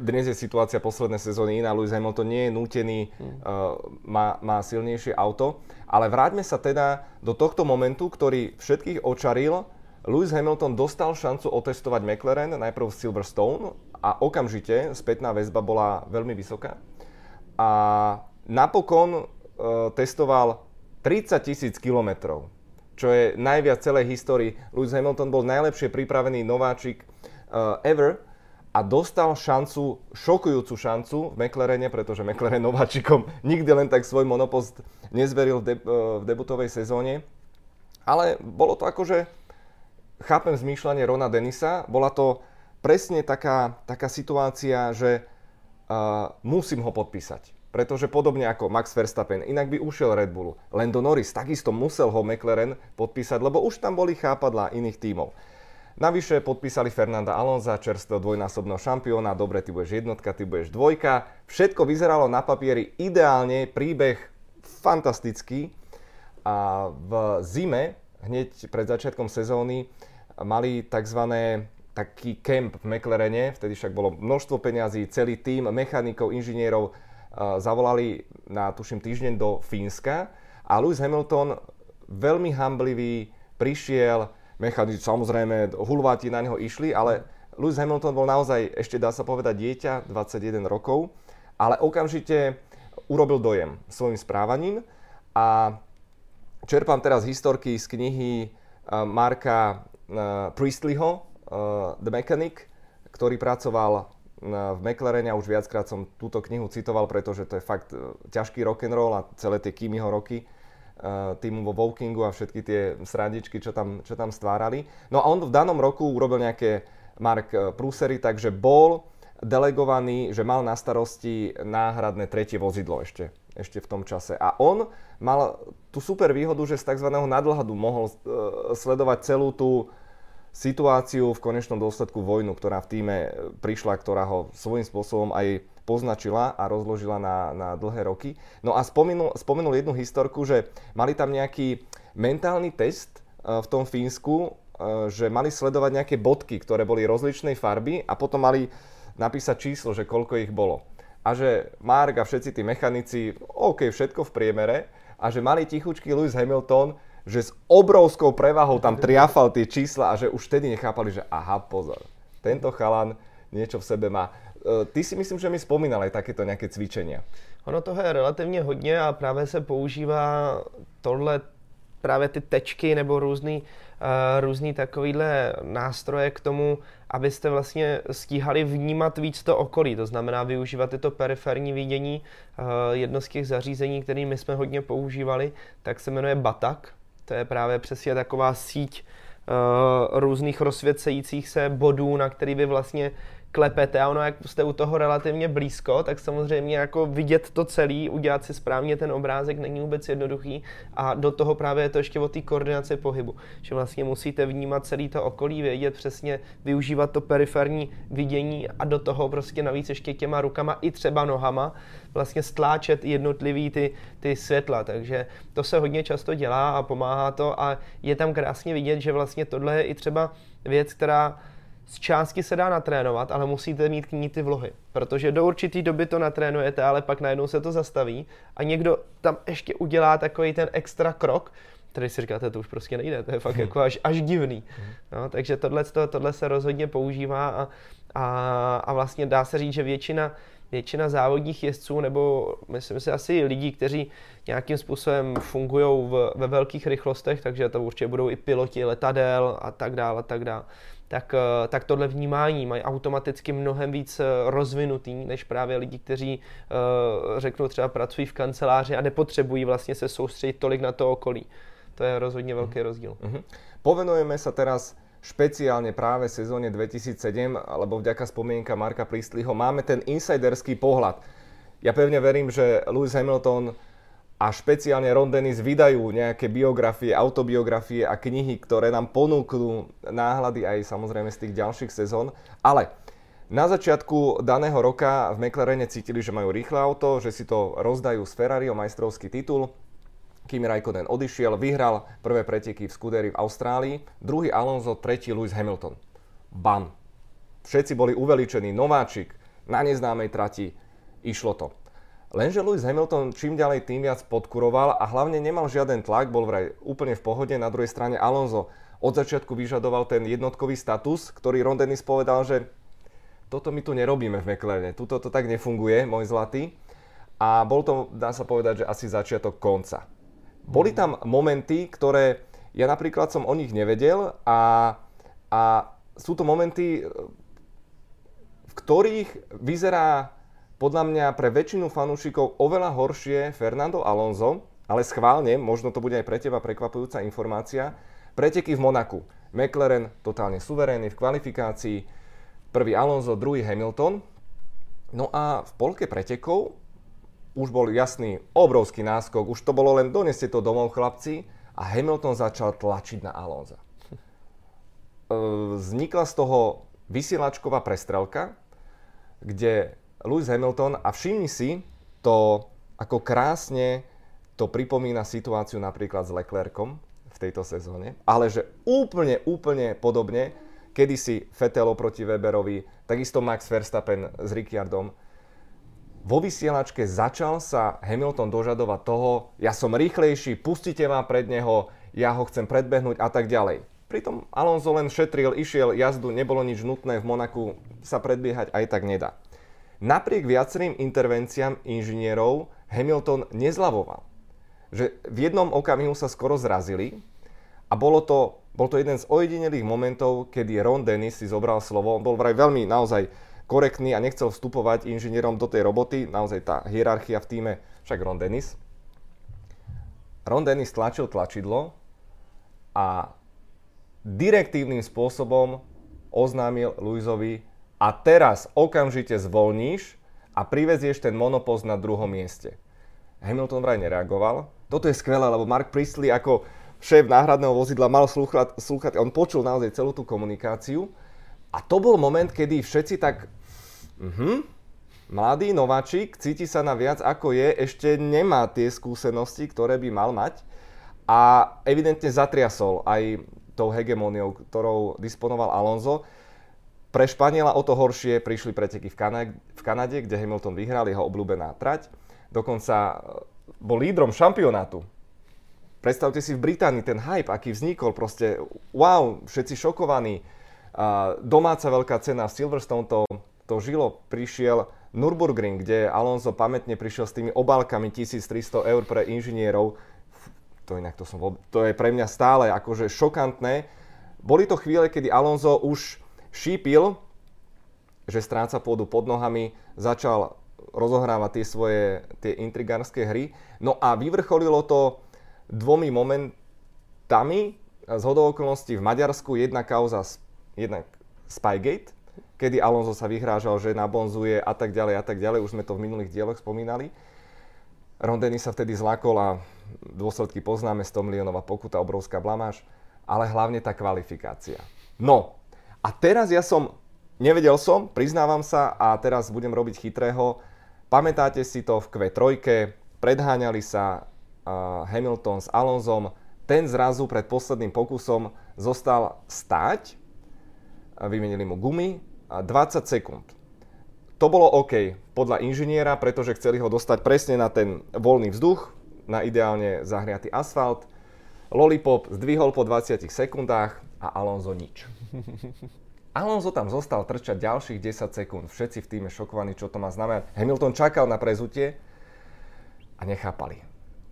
dnes je situácia posledné sezóny iná. Lewis Hamilton nie je nútený, mm. uh, má, má silnejšie auto. Ale vráťme sa teda do tohto momentu, ktorý všetkých očaril. Lewis Hamilton dostal šancu otestovať McLaren, najprv v Silverstone a okamžite spätná väzba bola veľmi vysoká. A napokon uh, testoval 30 tisíc kilometrov, čo je najviac celej histórii. Lewis Hamilton bol najlepšie pripravený nováčik uh, ever a dostal šancu, šokujúcu šancu v McLarene, pretože McLaren nováčikom nikdy len tak svoj monopost nezveril v, de- eh, v debutovej sezóne. Ale bolo to akože, chápem zmýšľanie Rona Denisa, bola to presne taká, taká situácia, že uh, musím ho podpísať. Pretože podobne ako Max Verstappen, inak by ušiel Red Bullu. Lando Norris takisto musel ho McLaren podpísať, lebo už tam boli chápadla iných tímov. Navyše podpísali Fernanda Alonza, čerstvého dvojnásobného šampióna, dobre, ty budeš jednotka, ty budeš dvojka. Všetko vyzeralo na papieri ideálne, príbeh fantastický. A v zime, hneď pred začiatkom sezóny, mali tzv. taký kemp v McLarene, vtedy však bolo množstvo peňazí, celý tým mechanikov, inžinierov zavolali na, tuším, týždeň do Fínska a Lewis Hamilton veľmi hamblivý prišiel, mechanici, samozrejme, hulváti na neho išli, ale Lewis Hamilton bol naozaj, ešte dá sa povedať, dieťa, 21 rokov, ale okamžite urobil dojem svojim správaním a čerpám teraz historky z knihy uh, Marka uh, Priestleyho, uh, The Mechanic, ktorý pracoval v McLarene a už viackrát som túto knihu citoval, pretože to je fakt ťažký rock'n'roll a celé tie Kimiho roky. Eh, týmu vo Wokingu a všetky tie srandičky, čo tam, čo tam stvárali. No a on v danom roku urobil nejaké Mark eh, Prusery, takže bol delegovaný, že mal na starosti náhradné tretie vozidlo ešte, ešte v tom čase. A on mal tú super výhodu, že z tzv. nadhľadu mohol uh, sledovať celú tú situáciu v konečnom dôsledku vojnu, ktorá v týme prišla, ktorá ho svojím spôsobom aj poznačila a rozložila na, na dlhé roky. No a spomenul, spomenul jednu historku, že mali tam nejaký mentálny test uh, v tom Fínsku, uh, že mali sledovať nejaké bodky, ktoré boli rozličnej farby a potom mali napísať číslo, že koľko ich bolo. A že Mark a všetci tí mechanici, OK, všetko v priemere, a že mali tichučký Lewis Hamilton, že s obrovskou prevahou tam triafal tie čísla a že už vtedy nechápali, že aha, pozor, tento chalan niečo v sebe má. Eh, ty si myslím, že mi spomínal aj takéto nějaké cvičenia. Ono toho je relativně hodně a právě se používá tohle právě ty tečky nebo různý, uh, různý takovýhle nástroje k tomu, abyste vlastně stíhali vnímat víc to okolí, to znamená využívat tyto periferní vidění. Uh, jedno z těch zařízení, které my jsme hodně používali, tak se jmenuje BATAK. To je právě přesně taková síť uh, různých rozsvěcejících se bodů, na který vy vlastně klepete a ono, jak jste u toho relativně blízko, tak samozřejmě jako vidět to celý, udělat si správně ten obrázek není vůbec jednoduchý. A do toho právě je to ještě o té koordinaci pohybu, že vlastně musíte vnímat celý to okolí, vědět přesně, využívat to periferní vidění a do toho prostě navíc ještě těma rukama i třeba nohama vlastně stláčet jednotlivý ty, ty světla, takže to se hodně často dělá a pomáhá to a je tam krásně vidět, že vlastně tohle je i třeba věc, která z části se dá natrénovat, ale musíte mít k ní ty vlohy. Protože do určitý doby to natrénujete, ale pak najednou se to zastaví a někdo tam ještě udělá takový ten extra krok, tady si říkáte, to už prostě nejde, to je fakt jako až, až divný. No, takže tohle, tohle se rozhodně používá a, a, a vlastně dá se říct, že většina, většina závodních jezdců, nebo myslím si asi lidí, kteří nějakým způsobem fungují ve velkých rychlostech, takže to určitě budou i piloti letadel a tak dále, a tak dále, tak, eh, tak tohle vnímání mají automaticky mnohem víc eh, rozvinutý, než právě lidi, kteří uh, řeknou třeba pracují v kanceláři a nepotřebují vlastně se soustředit tolik na to okolí. To je rozhodně velký mm-hmm. rozdíl. Mm-hmm. Povenujeme sa teraz špeciálne práve sezóne 2007, lebo vďaka spomienka Marka Priestleyho máme ten insiderský pohľad. Ja pevne verím, že Lewis Hamilton a špeciálne Ron Dennis vydajú nejaké biografie, autobiografie a knihy, ktoré nám ponúknú náhľady aj samozrejme z tých ďalších sezón. Ale na začiatku daného roka v McLarene cítili, že majú rýchle auto, že si to rozdajú z Ferrari o majstrovský titul. Kimi Raikkonen odišiel, vyhral prvé preteky v Scudery v Austrálii, druhý Alonso, tretí Lewis Hamilton. Bam! Všetci boli uveličení, nováčik, na neznámej trati, išlo to. Lenže Lewis Hamilton čím ďalej tým viac podkuroval a hlavne nemal žiaden tlak, bol vraj úplne v pohode. Na druhej strane Alonso od začiatku vyžadoval ten jednotkový status, ktorý Ron Dennis povedal, že toto my tu nerobíme v McLarene, tuto to tak nefunguje, môj zlatý. A bol to, dá sa povedať, že asi začiatok konca. Boli tam momenty, ktoré ja napríklad som o nich nevedel a, a sú to momenty, v ktorých vyzerá podľa mňa pre väčšinu fanúšikov oveľa horšie Fernando Alonso, ale schválne, možno to bude aj pre teba prekvapujúca informácia, preteky v Monaku. McLaren totálne suverénny v kvalifikácii, prvý Alonso, druhý Hamilton. No a v polke pretekov už bol jasný obrovský náskok, už to bolo len doneste to domov chlapci a Hamilton začal tlačiť na Alonza. E, vznikla z toho vysielačková prestrelka, kde Lewis Hamilton, a všimni si to, ako krásne to pripomína situáciu napríklad s Leclercom v tejto sezóne, ale že úplne, úplne podobne, kedysi Vettel proti Weberovi, takisto Max Verstappen s Ricciardom, vo vysielačke začal sa Hamilton dožadovať toho, ja som rýchlejší, pustite ma pred neho, ja ho chcem predbehnúť a tak ďalej. Pritom Alonso len šetril, išiel jazdu, nebolo nič nutné, v Monaku sa predbiehať aj tak nedá. Napriek viacerým intervenciám inžinierov Hamilton nezlavoval. Že v jednom okamihu sa skoro zrazili a bolo to, bol to jeden z ojedinelých momentov, kedy Ron Dennis si zobral slovo. On bol vraj veľmi naozaj korektný a nechcel vstupovať inžinierom do tej roboty, naozaj tá hierarchia v týme, však Ron Dennis. Ron Dennis tlačil tlačidlo a direktívnym spôsobom oznámil Luizovi a teraz okamžite zvolníš a privezieš ten monopost na druhom mieste. Hamilton vraj nereagoval. Toto je skvelé, lebo Mark Priestley ako šéf náhradného vozidla mal slúchať, on počul naozaj celú tú komunikáciu. A to bol moment, kedy všetci tak Uh-huh. Mladý nováčik, cíti sa na viac ako je, ešte nemá tie skúsenosti, ktoré by mal mať a evidentne zatriasol aj tou hegemóniou, ktorou disponoval Alonso. Pre Španiela o to horšie prišli preteky v, Kana- v Kanade, kde Hamilton vyhral jeho obľúbená trať. Dokonca e, bol lídrom šampionátu. Predstavte si v Británii ten hype, aký vznikol, proste wow, všetci šokovaní. domáca veľká cena v Silverstone to to žilo, prišiel Nürburgring, kde Alonso pamätne prišiel s tými obálkami 1300 eur pre inžinierov. To inak to, som, to je pre mňa stále akože šokantné. Boli to chvíle, kedy Alonso už šípil, že stráca pôdu pod nohami, začal rozohrávať tie svoje tie intrigárske hry. No a vyvrcholilo to dvomi momentami, z okolností v Maďarsku jedna kauza, jednak Spygate, kedy Alonso sa vyhrážal, že nabonzuje a tak ďalej a tak ďalej. Už sme to v minulých dieloch spomínali. Rondeny sa vtedy zlákol a dôsledky poznáme, 100 miliónová pokuta, obrovská blamáž, ale hlavne tá kvalifikácia. No, a teraz ja som, nevedel som, priznávam sa a teraz budem robiť chytrého. Pamätáte si to v Q3, predháňali sa uh, Hamilton s Alonzom, ten zrazu pred posledným pokusom zostal stáť, vymenili mu gumy, 20 sekúnd. To bolo OK podľa inžiniera, pretože chceli ho dostať presne na ten voľný vzduch, na ideálne zahriatý asfalt. Lollipop zdvihol po 20 sekundách a Alonso nič. Alonso tam zostal trčať ďalších 10 sekúnd. Všetci v týme šokovaní, čo to má znamenať. Hamilton čakal na prezutie a nechápali.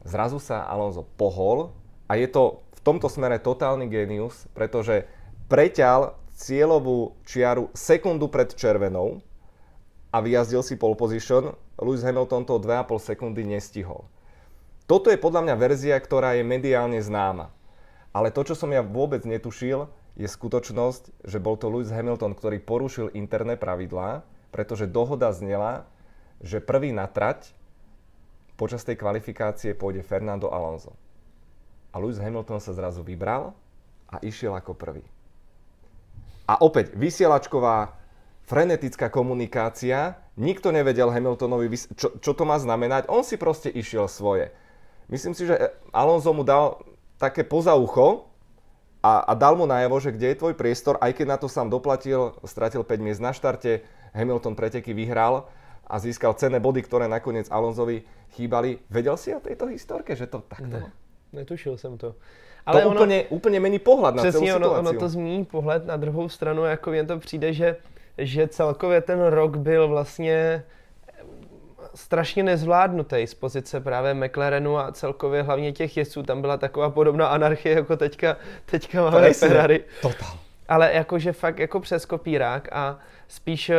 Zrazu sa Alonso pohol a je to v tomto smere totálny genius, pretože preťal cieľovú čiaru sekundu pred červenou a vyjazdil si pole position. Lewis Hamilton to 2,5 sekundy nestihol. Toto je podľa mňa verzia, ktorá je mediálne známa. Ale to, čo som ja vôbec netušil, je skutočnosť, že bol to Lewis Hamilton, ktorý porušil interné pravidlá, pretože dohoda znela, že prvý na trať počas tej kvalifikácie pôjde Fernando Alonso. A Lewis Hamilton sa zrazu vybral a išiel ako prvý. A opäť, vysielačková frenetická komunikácia, nikto nevedel Hamiltonovi, čo, čo to má znamenať, on si proste išiel svoje. Myslím si, že Alonso mu dal také pozaucho, a, a dal mu najavo, že kde je tvoj priestor, aj keď na to sám doplatil, stratil 5 miest na štarte, Hamilton preteky vyhral a získal cenné body, ktoré nakoniec Alonsovi chýbali. Vedel si o tejto historke, že to takto? Ne, netušil jsem to. Ale to ono, úplně, úplně mení pohled na celou ono, ono to změní pohled na druhou stranu, jako jen to přijde, že, že celkově ten rok byl vlastně strašně nezvládnutý z pozice právě McLarenu a celkově hlavně těch jezdců. Tam byla taková podobná anarchie, jako teďka, teďka máme. Ferrari. Total. Ale jakože fakt jako přes kopírák a spíš, eh,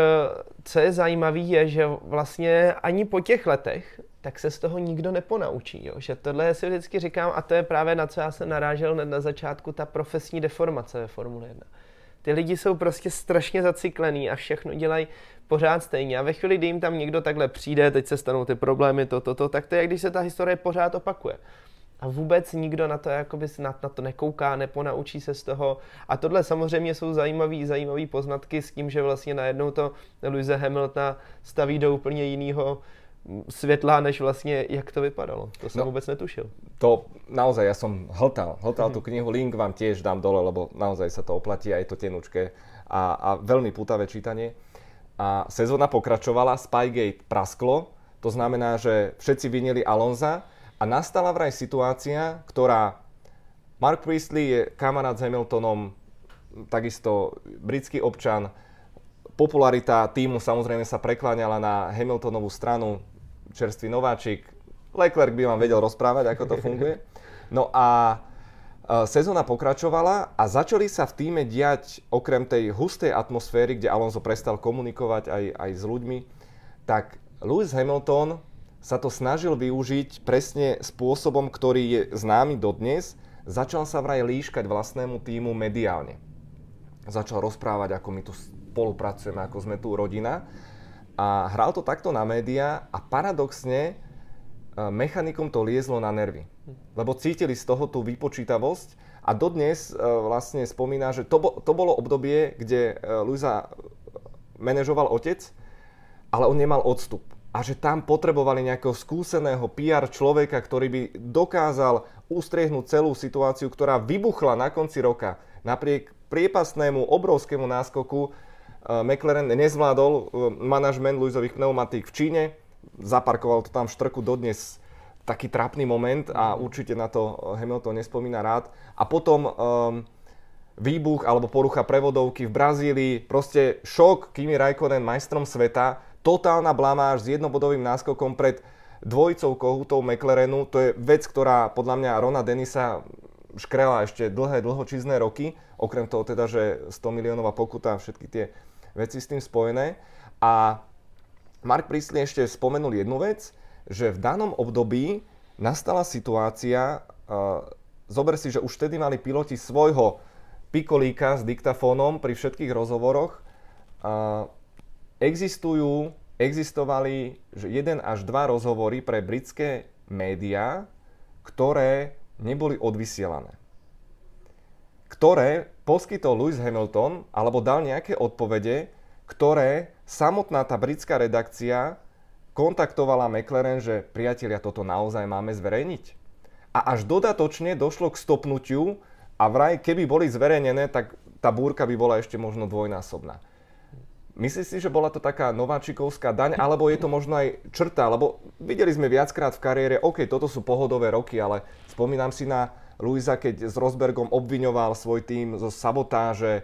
co je zajímavé, je, že vlastně ani po těch letech tak se z toho nikdo neponaučí. Jo? Že tohle si vždycky říkám, a to je právě na co já jsem narážel na začátku, ta profesní deformace ve Formule 1. Ty lidi jsou prostě strašně zacyklený a všechno dělají pořád stejně. A ve chvíli, kdy jim tam někdo takhle přijde, teď se stanou ty problémy, to, to, to, tak to je, když se ta historie pořád opakuje. A vůbec nikdo na to, jakoby na, na to nekouká, neponaučí se z toho. A tohle samozřejmě jsou zajímavý, zajímavý poznatky s tím, že vlastně najednou to Louise Hamiltona staví do úplně jiného světla, než vlastně jak to vypadalo. To jsem no, vůbec netušil. To naozaj, ja som hltal, hltal mm-hmm. tú knihu, link vám tiež dám dole, lebo naozaj sa to oplatí, aj to tenučké a, a veľmi putavé čítanie. A sezóna pokračovala, Spygate prasklo, to znamená, že všetci vinili Alonza a nastala vraj situácia, ktorá Mark Priestley je kamarát s Hamiltonom, takisto britský občan, popularita týmu samozrejme sa prekláňala na Hamiltonovú stranu, čerstvý nováčik. Leclerc by vám vedel rozprávať, ako to funguje. No a sezóna pokračovala a začali sa v týme diať, okrem tej hustej atmosféry, kde Alonso prestal komunikovať aj, aj s ľuďmi, tak Lewis Hamilton sa to snažil využiť presne spôsobom, ktorý je známy dodnes. Začal sa vraj líškať vlastnému týmu mediálne. Začal rozprávať, ako my tu spolupracujeme, ako sme tu rodina a hral to takto na média a paradoxne mechanikom to liezlo na nervy. Lebo cítili z toho tú vypočítavosť a dodnes e, vlastne spomína, že to, bo, to bolo obdobie, kde e, Luisa manažoval otec, ale on nemal odstup. A že tam potrebovali nejakého skúseného PR človeka, ktorý by dokázal ustriehnúť celú situáciu, ktorá vybuchla na konci roka. Napriek priepasnému obrovskému náskoku McLaren nezvládol manažment Luizových pneumatík v Číne, zaparkoval to tam v štrku dodnes taký trápny moment a mhm. určite na to Hamilton nespomína rád. A potom um, výbuch alebo porucha prevodovky v Brazílii, proste šok Kimi Raikkonen majstrom sveta, totálna blamáž s jednobodovým náskokom pred dvojicou kohutov McLarenu, to je vec, ktorá podľa mňa Rona Denisa škrela ešte dlhé, dlhočízne roky, okrem toho teda, že 100 miliónová pokuta a všetky tie veci s tým spojené. A Mark Priestley ešte spomenul jednu vec, že v danom období nastala situácia, uh, zober si, že už vtedy mali piloti svojho pikolíka s diktafónom pri všetkých rozhovoroch. Uh, existujú, existovali že jeden až dva rozhovory pre britské médiá, ktoré neboli odvysielané. Ktoré poskytol Lewis Hamilton alebo dal nejaké odpovede, ktoré samotná tá britská redakcia kontaktovala McLaren, že priatelia, toto naozaj máme zverejniť. A až dodatočne došlo k stopnutiu a vraj, keby boli zverejnené, tak tá búrka by bola ešte možno dvojnásobná. Myslíš si, že bola to taká nováčikovská daň, alebo je to možno aj črta? Lebo videli sme viackrát v kariére, OK, toto sú pohodové roky, ale spomínam si na Luisa, keď s Rosbergom obviňoval svoj tým zo sabotáže,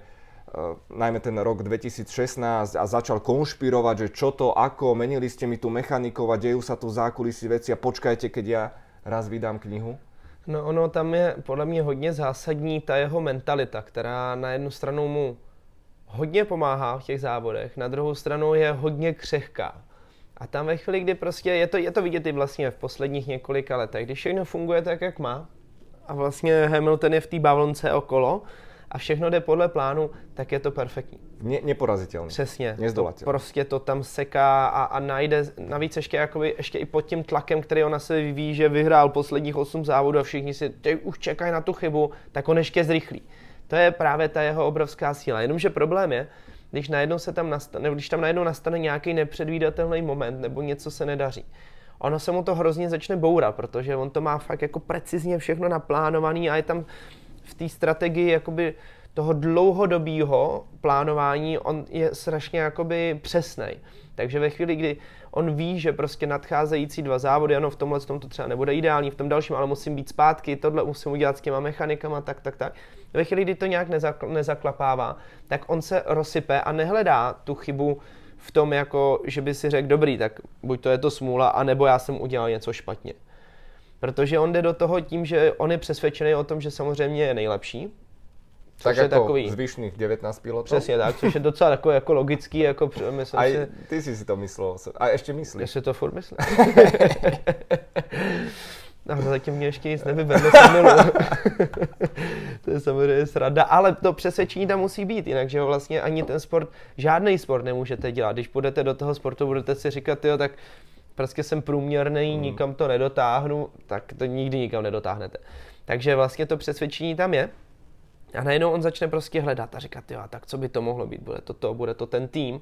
najmä ten rok 2016 a začal konšpirovať, že čo to, ako, menili ste mi tu mechanikov a dejú sa tu zákulisí veci a počkajte, keď ja raz vydám knihu? No ono tam je podle mě hodně zásadní ta jeho mentalita, která na jednu stranu mu hodně pomáhá v těch závodech, na druhou stranu je hodně křehká. A tam ve chvíli, kdy prostě, je to, je to vidět i vlastně v posledních několika letech, když všechno funguje tak, jak má, a vlastně Hamilton je v té bavlnce okolo, a všechno jde podle plánu, tak je to perfektní. Ne, neporazitelný. Přesně. Nezdolatelný. To prostě to tam seká a, a najde, navíc ještě, jakoby, ještě i pod tím tlakem, který on na sebe vyvíjí, že vyhrál posledních 8 závodů a všichni si teď už čekají na tu chybu, tak on ještě zrychlí. To je právě ta jeho obrovská síla. Jenomže problém je, když, najednou se tam nastane, když tam najednou nastane nějaký nepředvídatelný moment nebo něco se nedaří. Ono se mu to hrozně začne bourat, protože on to má fakt jako precizně všechno naplánovaný a je tam v té strategii jakoby toho dlouhodobého plánování on je strašně jakoby přesný. Takže ve chvíli, kdy on ví, že prostě nadcházející dva závody, ano, v tomhle tom to třeba nebude ideální, v tom dalším, ale musím být zpátky, tohle musím udělat s těma mechanikama, tak, tak, tak. Ve chvíli, kdy to nějak nezakl- nezaklapává, tak on se rozsype a nehledá tu chybu v tom, jako, že by si řekl, dobrý, tak buď to je to smůla, anebo já jsem udělal něco špatně. Protože on jde do toho tím, že on je přesvědčený o tom, že samozřejmě je nejlepší. Tak jako takový, zvyšných 19 pilotů. Přesně tak, což je docela jako, jako logický, jako myslím A si, ty jsi si to myslel, a ještě myslíš. Já si to furt myslím. No, zatím mě ještě nic nevyvedlo to je samozřejmě sranda, ale to přesvědčení tam musí být, jinak, že vlastně ani ten sport, žádný sport nemůžete dělat. Když půjdete do toho sportu, budete si říkat, jo, tak prostě jsem průměrný, hmm. nikam to nedotáhnu, tak to nikdy nikam nedotáhnete. Takže vlastně to přesvědčení tam je. A najednou on začne prostě hledat a říkat, jo, tak co by to mohlo být, bude to to, bude to ten tým.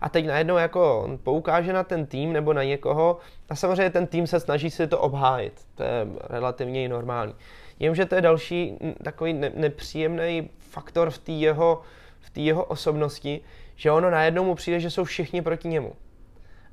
A teď najednou jako on poukáže na ten tým nebo na někoho a samozřejmě ten tým se snaží si to obhájit. To je relativně normální. Jenže to je další takový ne- nepříjemný faktor v té jeho, v jeho osobnosti, že ono najednou mu přijde, že jsou všichni proti němu.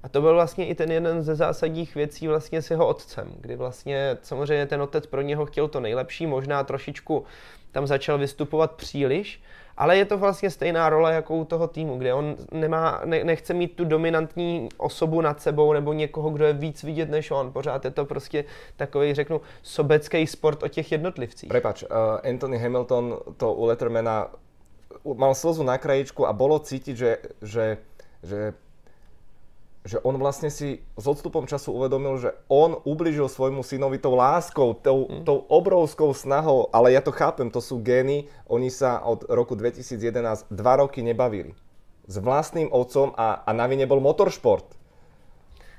A to byl vlastně i ten jeden ze zásadních věcí vlastně s jeho otcem, kdy vlastně samozřejmě ten otec pro něho chtěl to nejlepší, možná trošičku tam začal vystupovat příliš, ale je to vlastně stejná role jako u toho týmu, kde on nemá, ne, nechce mít tu dominantní osobu nad sebou nebo někoho, kdo je víc vidět než on. Pořád je to prostě takový, řeknu, sobecký sport o těch jednotlivcích. Prepač, uh, Anthony Hamilton to u Lettermana mal slzu na krajičku a bolo cítiť, že, že, že že on vlastne si s odstupom času uvedomil, že on ubližil svojmu synovi tou láskou, tou, mm. tou obrovskou snahou, ale ja to chápem, to sú gény, oni sa od roku 2011 dva roky nebavili. S vlastným otcom a, a na vine bol motorsport.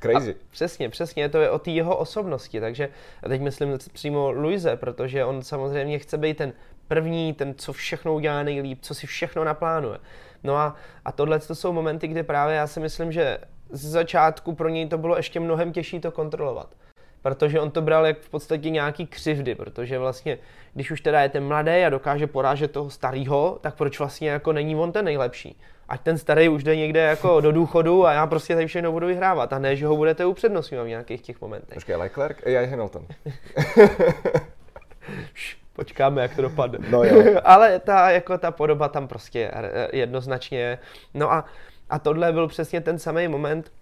Crazy. A přesně, přesně, to je o té jeho osobnosti, takže a teď myslím přímo Luise, protože on samozřejmě chce být ten první, ten, co všechno udělá nejlíp, co si všechno naplánuje. No a, a tohle to jsou momenty, kdy právě já si myslím, že z začátku pro něj to bylo ještě mnohem těžší to kontrolovat. Protože on to bral jak v podstatě nějaký křivdy, protože vlastně, když už teda je ten mladý a dokáže porážet toho starého, tak proč vlastně jako není on ten nejlepší? Ať ten starý už jde někde jako do důchodu a já prostě tady všechno budu vyhrávat a ne, že ho budete upřednostňovat v nějakých těch momentech. Počkej, Leclerc? Já Hamilton. Počkáme, jak to dopadne. No jo. Ale ta, jako ta podoba tam prostě jednoznačně je. No a a tohle byl přesně ten samý moment,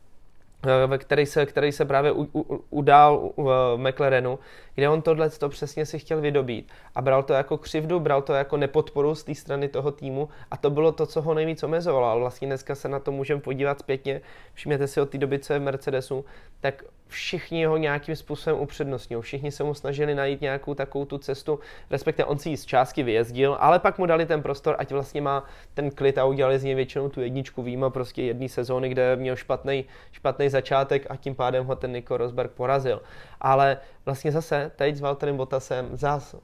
eh, ve který se, který se právě u, u, udál v McLarenu, kde on tohle to přesně si chtěl vydobít. A bral to jako křivdu, bral to jako nepodporu z té strany toho týmu a to bylo to, co ho nejvíc omezovalo. Ale vlastně dneska se na to můžeme podívat zpětně. Všimněte si od té doby, co je v Mercedesu, tak všichni ho nějakým způsobem upřednostňují. Všichni se mu snažili najít nějakou takovou tu cestu, respektive on si ji z částky vyjezdil, ale pak mu dali ten prostor, ať vlastně má ten klid a udělali z něj většinou tu jedničku výjima prostě jedné sezóny, kde měl špatný, špatný začátek a tím pádem ho ten Nico Rosberg porazil. Ale vlastně zase teď s Valtterem Bottasem zase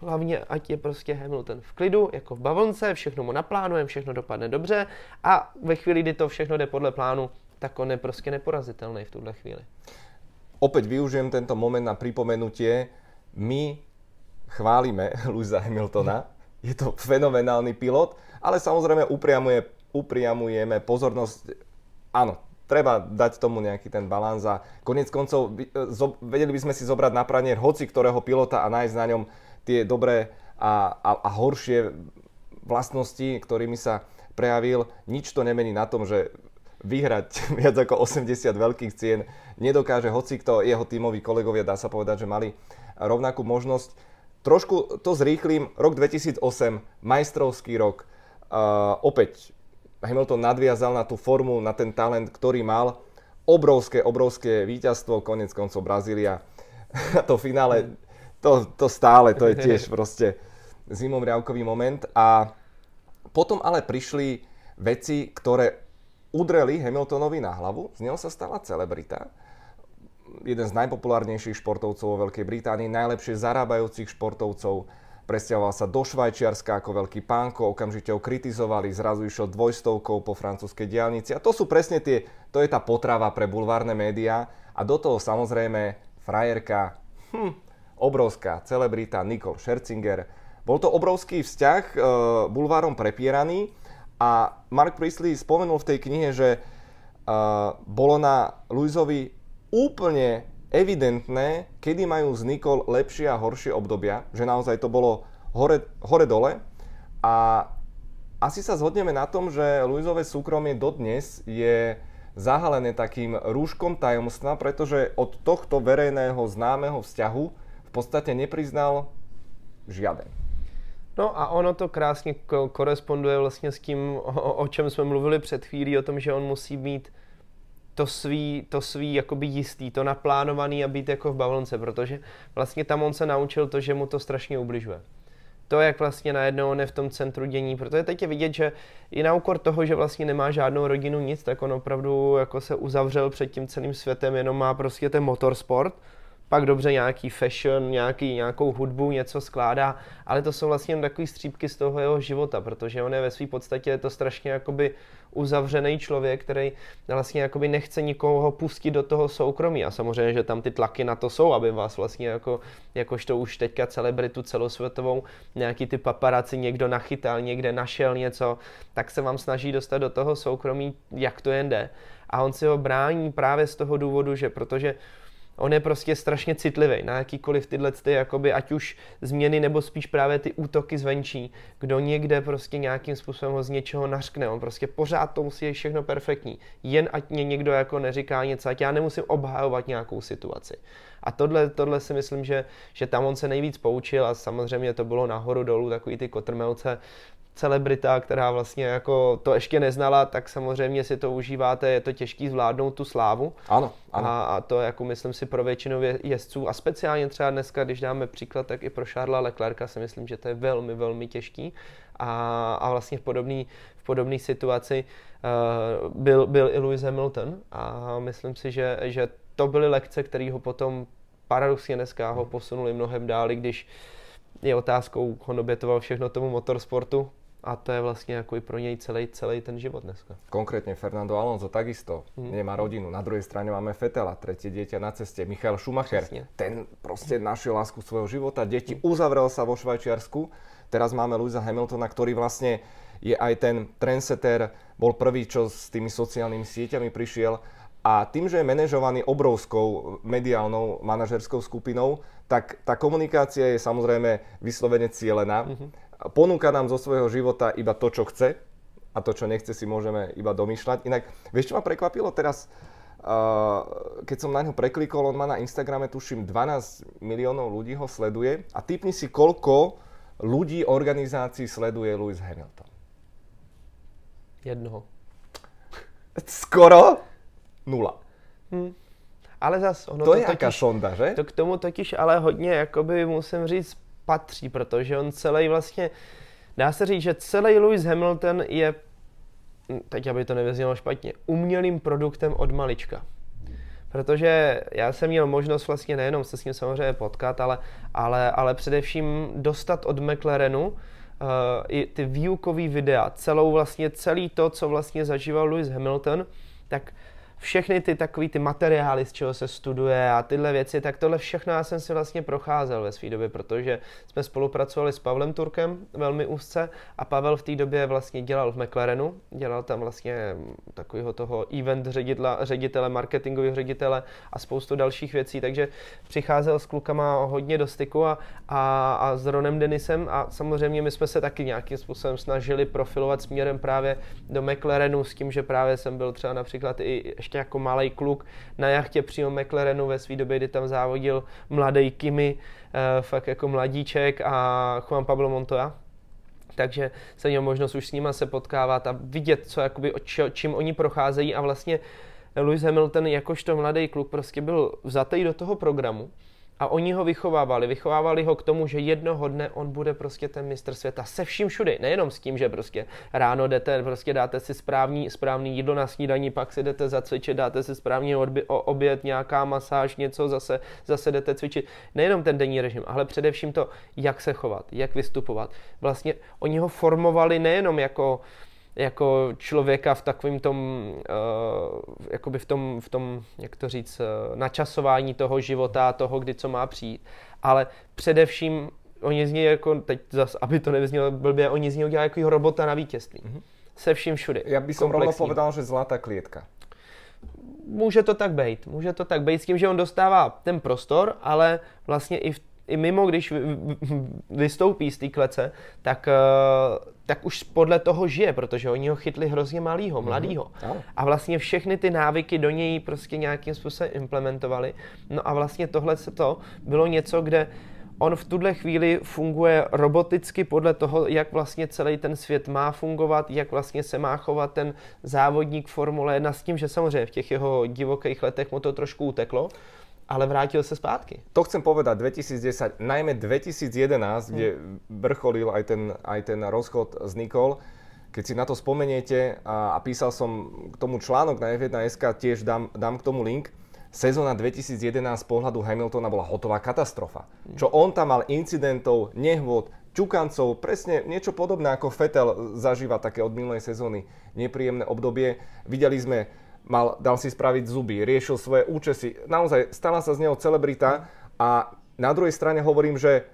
hlavně ať je prostě Hamilton v klidu, jako v bavlnce, všechno mu naplánujeme, všechno dopadne dobře a ve chvíli, kdy to všechno jde podle plánu, tak on je prostě neporazitelný v tuhle chvíli opäť využijem tento moment na pripomenutie. My chválime Louisa Hamiltona, je to fenomenálny pilot, ale samozrejme upriamuje, upriamujeme pozornosť, áno, treba dať tomu nejaký ten balans a konec koncov vedeli by sme si zobrať na pranier hoci ktorého pilota a nájsť na ňom tie dobré a, a, a horšie vlastnosti, ktorými sa prejavil, nič to nemení na tom, že vyhrať viac ako 80 veľkých cien nedokáže hoci kto, jeho tímoví kolegovia, dá sa povedať, že mali rovnakú možnosť. Trošku to zrýchlim, rok 2008, majstrovský rok, uh, opäť Hamilton nadviazal na tú formu, na ten talent, ktorý mal. Obrovské, obrovské víťazstvo, konec koncov Brazília. to finále, to, to stále, to je tiež proste zimomriavkový moment. A potom ale prišli veci, ktoré udreli Hamiltonovi na hlavu, z neho sa stala celebrita. Jeden z najpopulárnejších športovcov vo Veľkej Británii, najlepšie zarábajúcich športovcov, presťahoval sa do Švajčiarska ako veľký pánko, okamžite ho kritizovali, zrazu išiel dvojstovkou po francúzskej diálnici. A to sú presne tie, to je tá potrava pre bulvárne médiá. A do toho samozrejme frajerka, hm, obrovská celebrita Nicole Scherzinger. Bol to obrovský vzťah, e, bulvárom prepieraný a Mark Priestley spomenul v tej knihe, že e, bolo na Louisovi úplne evidentné, kedy majú s Nikol lepšie a horšie obdobia, že naozaj to bolo hore, hore dole a asi sa zhodneme na tom, že Luizové súkromie dodnes je zahalené takým rúškom tajomstva, pretože od tohto verejného známeho vzťahu v podstate nepriznal žiaden. No a ono to krásně koresponduje vlastně s tím, o, o čem jsme mluvili před chvílí, o tom, že on musí být to svý, to svý jakoby jistý, to naplánovaný a být jako v bavlnce, protože vlastně tam on se naučil to, že mu to strašně ubližuje. To, jak vlastně najednou on je v tom centru dění, protože teď je vidět, že i na úkor toho, že vlastně nemá žádnou rodinu, nic, tak on opravdu jako se uzavřel před tím celým světem, jenom má prostě ten motorsport, pak dobře nějaký fashion, nějaký, nějakou hudbu, něco skládá, ale to jsou vlastně takové střípky z toho jeho života, protože on je ve své podstatě to strašně jakoby uzavřený člověk, který vlastně jakoby nechce nikoho pustit do toho soukromí a samozřejmě, že tam ty tlaky na to jsou, aby vás vlastně jako, jakožto už teďka celebritu celosvětovou, nějaký ty paparaci někdo nachytal, někde našel něco, tak se vám snaží dostat do toho soukromí, jak to jen jde. A on si ho brání právě z toho důvodu, že protože On je prostě strašně citlivý na jakýkoliv tyhle, ty, jakoby, ať už změny nebo spíš právě ty útoky zvenčí. Kdo někde prostě nějakým způsobem ho z něčeho nařkne, on prostě pořád to musí být všechno perfektní. Jen ať mě někdo jako neříká něco, ať já nemusím obhajovat nějakou situaci. A tohle, tohle si myslím, že, že tam on se nejvíc poučil a samozřejmě to bylo nahoru dolů, takový ty kotrmelce, celebrita, která vlastně jako to ještě neznala, tak samozřejmě si to užíváte, je to těžký zvládnout tu slávu. Ano, ano. A, a to jako myslím si pro většinu jezdců a speciálně třeba dneska, když dáme příklad, tak i pro Charlesa Leclerca si myslím, že to je velmi, velmi těžký. A, a vlastně v podobné v podobné situaci uh, byl, byl i Lewis Hamilton a myslím si, že, že to byly lekce, které ho potom paradoxně dneska ho posunuli mnohem dál, když je otázkou, on obětoval všechno tomu motorsportu, a to je vlastně jako i pro něj celý, celý ten život dneska. Konkrétně Fernando Alonso takisto hmm. nemá rodinu. Na druhé straně máme Fetela, třetí dieťa na cestě. Michael Schumacher, Přesně. ten prostě našel lásku svojho života. Děti, hmm. uzavrel sa vo Švajčiarsku. Teraz máme Louisa Hamiltona, ktorý vlastne je aj ten trendsetter, bol prvý, čo s tými sociálnymi sieťami prišiel a tým, že je manažovaný obrovskou mediálnou manažerskou skupinou, tak tá komunikácia je samozrejme vyslovene cieľená. Mm-hmm ponúka nám zo svojho života iba to, čo chce a to, čo nechce, si môžeme iba domýšľať. Inak, vieš, čo ma prekvapilo teraz? Uh, keď som na ňo preklikol, on má na Instagrame, tuším, 12 miliónov ľudí ho sleduje a typni si, koľko ľudí, organizácií sleduje Lewis Hamilton. Jednoho. Skoro nula. Hmm. Ale zas, ono to, to je jaká sonda, že? To k tomu totiž ale hodně, jakoby musím říct, patří, protože on celý vlastně, dá se říct, že celý Lewis Hamilton je, teď aby to nevyznělo špatně, umělým produktem od malička. Protože já jsem měl možnost vlastně nejenom se s ním samozřejmě potkat, ale, ale, ale především dostat od McLarenu uh, i ty výukové videa, celou vlastně celý to, co vlastně zažíval Lewis Hamilton, tak všechny ty takový ty materiály, z čeho se studuje a tyhle věci, tak tohle všechno já jsem si vlastně procházel ve své době, protože jsme spolupracovali s Pavlem Turkem velmi úzce a Pavel v té době vlastně dělal v McLarenu, dělal tam vlastně takového toho event ředitele, ředitele marketingového ředitele a spoustu dalších věcí, takže přicházel s klukama hodně do styku a, a, a s Ronem Denisem a samozřejmě my jsme se taky nějakým způsobem snažili profilovat směrem právě do McLarenu s tím, že právě jsem byl třeba například i ještě jako malý kluk na jachtě přímo McLarenu ve své době, kdy tam závodil mladý Kimi, uh, fakt jako mladíček a Juan Pablo Montoya. Takže jsem měl možnost už s nima se potkávat a vidět, co, jakoby, čím oni procházejí a vlastně Lewis Hamilton jakožto mladý kluk prostě byl vzatý do toho programu a oni ho vychovávali. Vychovávali ho k tomu, že jednoho dne on bude prostě ten mistr světa se vším všude. Nejenom s tím, že prostě ráno jdete, prostě dáte si správný, správný jídlo na snídaní, pak si jdete zacvičit, dáte si správný oběd, nějaká masáž, něco, zase, zase jdete cvičit. Nejenom ten denní režim, ale především to, jak se chovat, jak vystupovat. Vlastně oni ho formovali nejenom jako jako člověka v takovém tom, uh, jakoby v tom, v tom, jak to říct, uh, načasování toho života, toho, kdy co má přijít. Ale především oni z něj jako, teď zas, aby to nevyznělo blbě, oni z něj udělali jako robota na vítězství. Mm-hmm. Se vším všude. Já bych rovno povedal, že zlatá klietka. Může to tak být. Může to tak být s tím, že on dostává ten prostor, ale vlastně i v i mimo, když vystoupí z té klece, tak, eh, tak už podle toho žije, protože oni ho chytli hrozně malýho, mhm. mladýho. A vlastně všechny ty návyky do něj prostě nějakým způsobem implementovali. No a vlastně tohle se to bylo něco, kde on v tuhle chvíli funguje roboticky podle toho, jak vlastně celý ten svět má fungovat, jak vlastně se má chovat ten závodník Formule 1 s tím, že samozřejmě v těch jeho divokých letech mu to trošku uteklo, ale vrátil sa zpátky. To chcem povedať, 2010, najmä 2011, kde vrcholil aj ten, aj ten rozchod s Nikol, keď si na to spomeniete a, a písal som k tomu článok na F1.sk, tiež dám, dám k tomu link, sezóna 2011 z pohľadu Hamiltona bola hotová katastrofa. Čo on tam mal incidentov, nehôd, ťukancov, presne niečo podobné ako Fetel zažíva také od minulej sezóny nepríjemné obdobie. Videli sme mal, dal si spraviť zuby, riešil svoje účesy. Naozaj, stala sa z neho celebrita a na druhej strane hovorím, že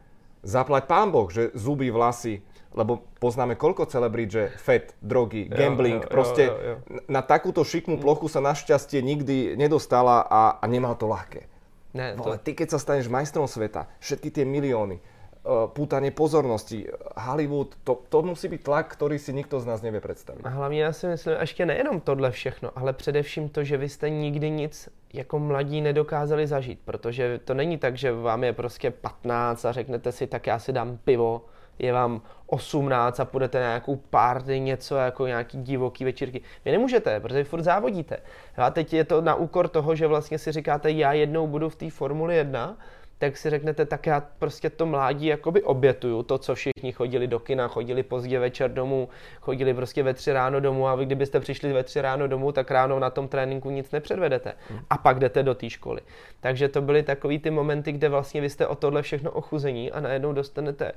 zaplať pán Boh, že zuby, vlasy, lebo poznáme koľko celebrit, že fat, drogy, gambling, jo, jo, proste jo, jo, jo. na takúto šikmú plochu sa našťastie nikdy nedostala a, a nemal to ľahké. Ne, to... Ale ty, keď sa staneš majstrom sveta, všetky tie milióny, pútanie pozornosti. Hollywood, to, to musí být tlak, který si nikto z nás nevie představit. A hlavně já si myslím, ještě nejenom tohle všechno, ale především to, že vy jste nikdy nic jako mladí nedokázali zažít, protože to není tak, že vám je prostě 15 a řeknete si, tak já si dám pivo, je vám 18 a půjdete na nějakou party, něco jako nějaký divoký večírky. Vy nemůžete, protože furt závodíte. A teď je to na úkor toho, že vlastně si říkáte, já jednou budu v té Formuli 1 tak si řeknete, tak já prostě to mládí jakoby obětuju, to, co všichni chodili do kina, chodili pozdě večer domů, chodili prostě ve tři ráno domů a vy kdybyste přišli ve tři ráno domů, tak ráno na tom tréninku nic nepředvedete a pak jdete do té školy. Takže to byly takový ty momenty, kde vlastně vy jste o tohle všechno ochuzení a najednou dostanete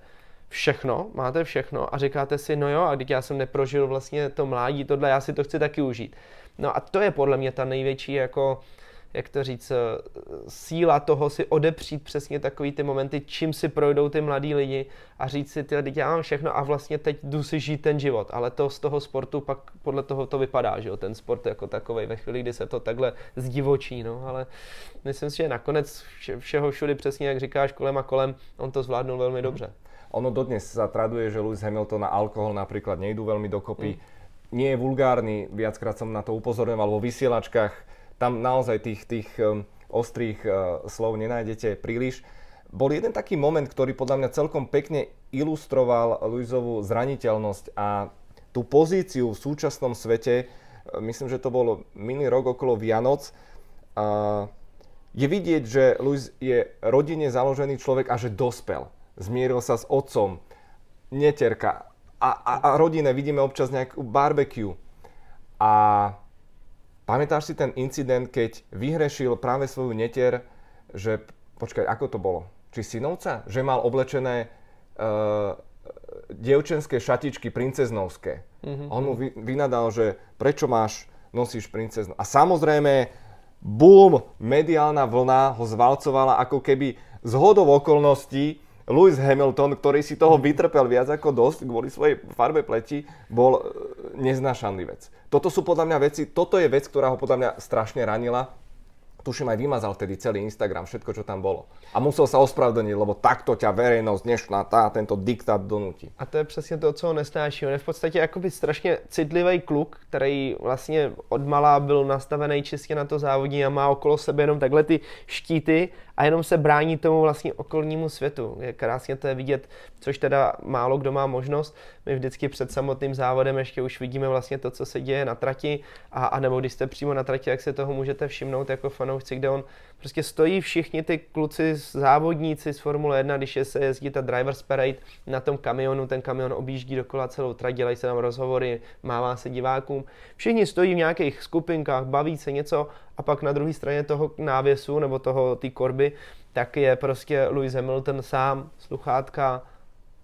všechno, máte všechno a říkáte si, no jo, a teď já jsem neprožil vlastně to mládí, tohle, já si to chci taky užít. No a to je podle mě ta největší jako jak to říct, eh, síla toho si odepřít přesně takový ty momenty, čím si projdou ty mladí lidi a říct si, ty teď já mám všechno a vlastně teď jdu si žít ten život, ale to z toho sportu pak podle toho to vypadá, že jo, ten sport jako takový ve chvíli, kdy se to takhle zdivočí, no, ale myslím si, že nakonec vše, všeho všudy přesně, jak říkáš, kolem a kolem, on to zvládnul velmi mhm. dobře. Ono dodnes sa traduje, že Lewis Hamilton a alkohol napríklad nejdú veľmi dokopy. Mm. Nie je vulgárny, viackrát som na to upozorňoval vo vysielačkách tam naozaj tých, tých um, ostrých uh, slov nenájdete príliš. Bol jeden taký moment, ktorý podľa mňa celkom pekne ilustroval Luizovú zraniteľnosť a tú pozíciu v súčasnom svete, uh, myslím, že to bolo minulý rok okolo Vianoc, uh, je vidieť, že Luis je rodine založený človek a že dospel. Zmieril sa s otcom, neterka a, a, a rodine vidíme občas nejakú barbecue. A Pamätáš si ten incident, keď vyhrešil práve svoju netier, že, počkaj, ako to bolo? Či synovca? Že mal oblečené uh, dievčenské šatičky princeznovské. Mm-hmm. On mu vy, vynadal, že prečo máš nosíš princeznu. A samozrejme, boom, mediálna vlna ho zvalcovala ako keby z hodov okolností Lewis Hamilton, ktorý si toho vytrpel viac ako dosť kvôli svojej farbe pleti, bol e, neznášanlý vec. Toto sú podľa mňa veci, toto je vec, ktorá ho podľa mňa strašne ranila tuším aj vymazal vtedy celý Instagram, všetko, čo tam bolo. A musel sa ospravedlniť, lebo takto ťa verejnosť dnešná tá, tento diktát donutí. A to je přesně to, co ho nesnáší. On je v podstatě jakoby strašně citlivý kluk, který vlastně od malá byl nastavený čistě na to závodní a má okolo sebe jenom takhle ty štíty a jenom se brání tomu vlastně okolnímu světu. Je krásně to je vidět, což teda málo kdo má možnost. My vždycky před samotným závodem ještě už vidíme vlastně to, co se děje na trati a, a nebo když jste přímo na trati, jak se toho můžete všimnout jako fanoušci, kde on prostě stojí všichni ty kluci, závodníci z Formule 1, když je se jezdí ta Drivers Parade na tom kamionu, ten kamion objíždí dokola celou trať, dělají se tam rozhovory, mává se divákům. Všichni stojí v nějakých skupinkách, baví se něco a pak na druhé straně toho návěsu nebo toho té korby, tak je prostě Lewis Hamilton sám, sluchátka,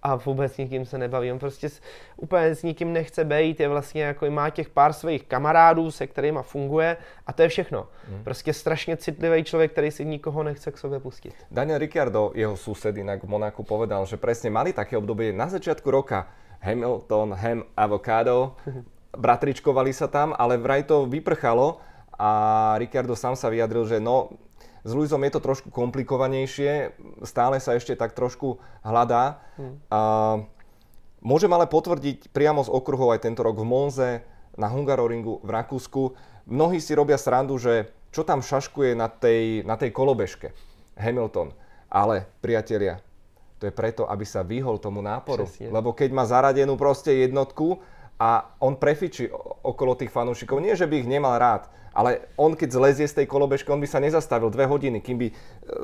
a vůbec s nikým se nebaví. On prostě úplně s nikým nechce být, je vlastně jako má těch pár svých kamarádů, se kterými funguje a to je všechno. Hmm. Prostě strašně citlivý člověk, který si nikoho nechce k sobě pustit. Daniel Ricciardo, jeho sused inak v Monaku povedal, že presne mali také obdobie na začiatku roka Hamilton, Ham, Avocado, bratričkovali sa tam, ale vraj to vyprchalo a Ricciardo sám sa vyjadril, že no, s Luizom je to trošku komplikovanejšie, stále sa ešte tak trošku hľadá. Hmm. A môžem ale potvrdiť priamo z okruhov aj tento rok v Monze, na Hungaroringu v Rakúsku. Mnohí si robia srandu, že čo tam šaškuje na tej, na tej kolobežke Hamilton. Ale, priatelia, to je preto, aby sa vyhol tomu náporu. Přesně. Lebo keď má zaradenú proste jednotku a on prefičí okolo tých fanúšikov, nie že by ich nemal rád, ale on keď zlezie z tej kolobežky, on by sa nezastavil dve hodiny, kým by e,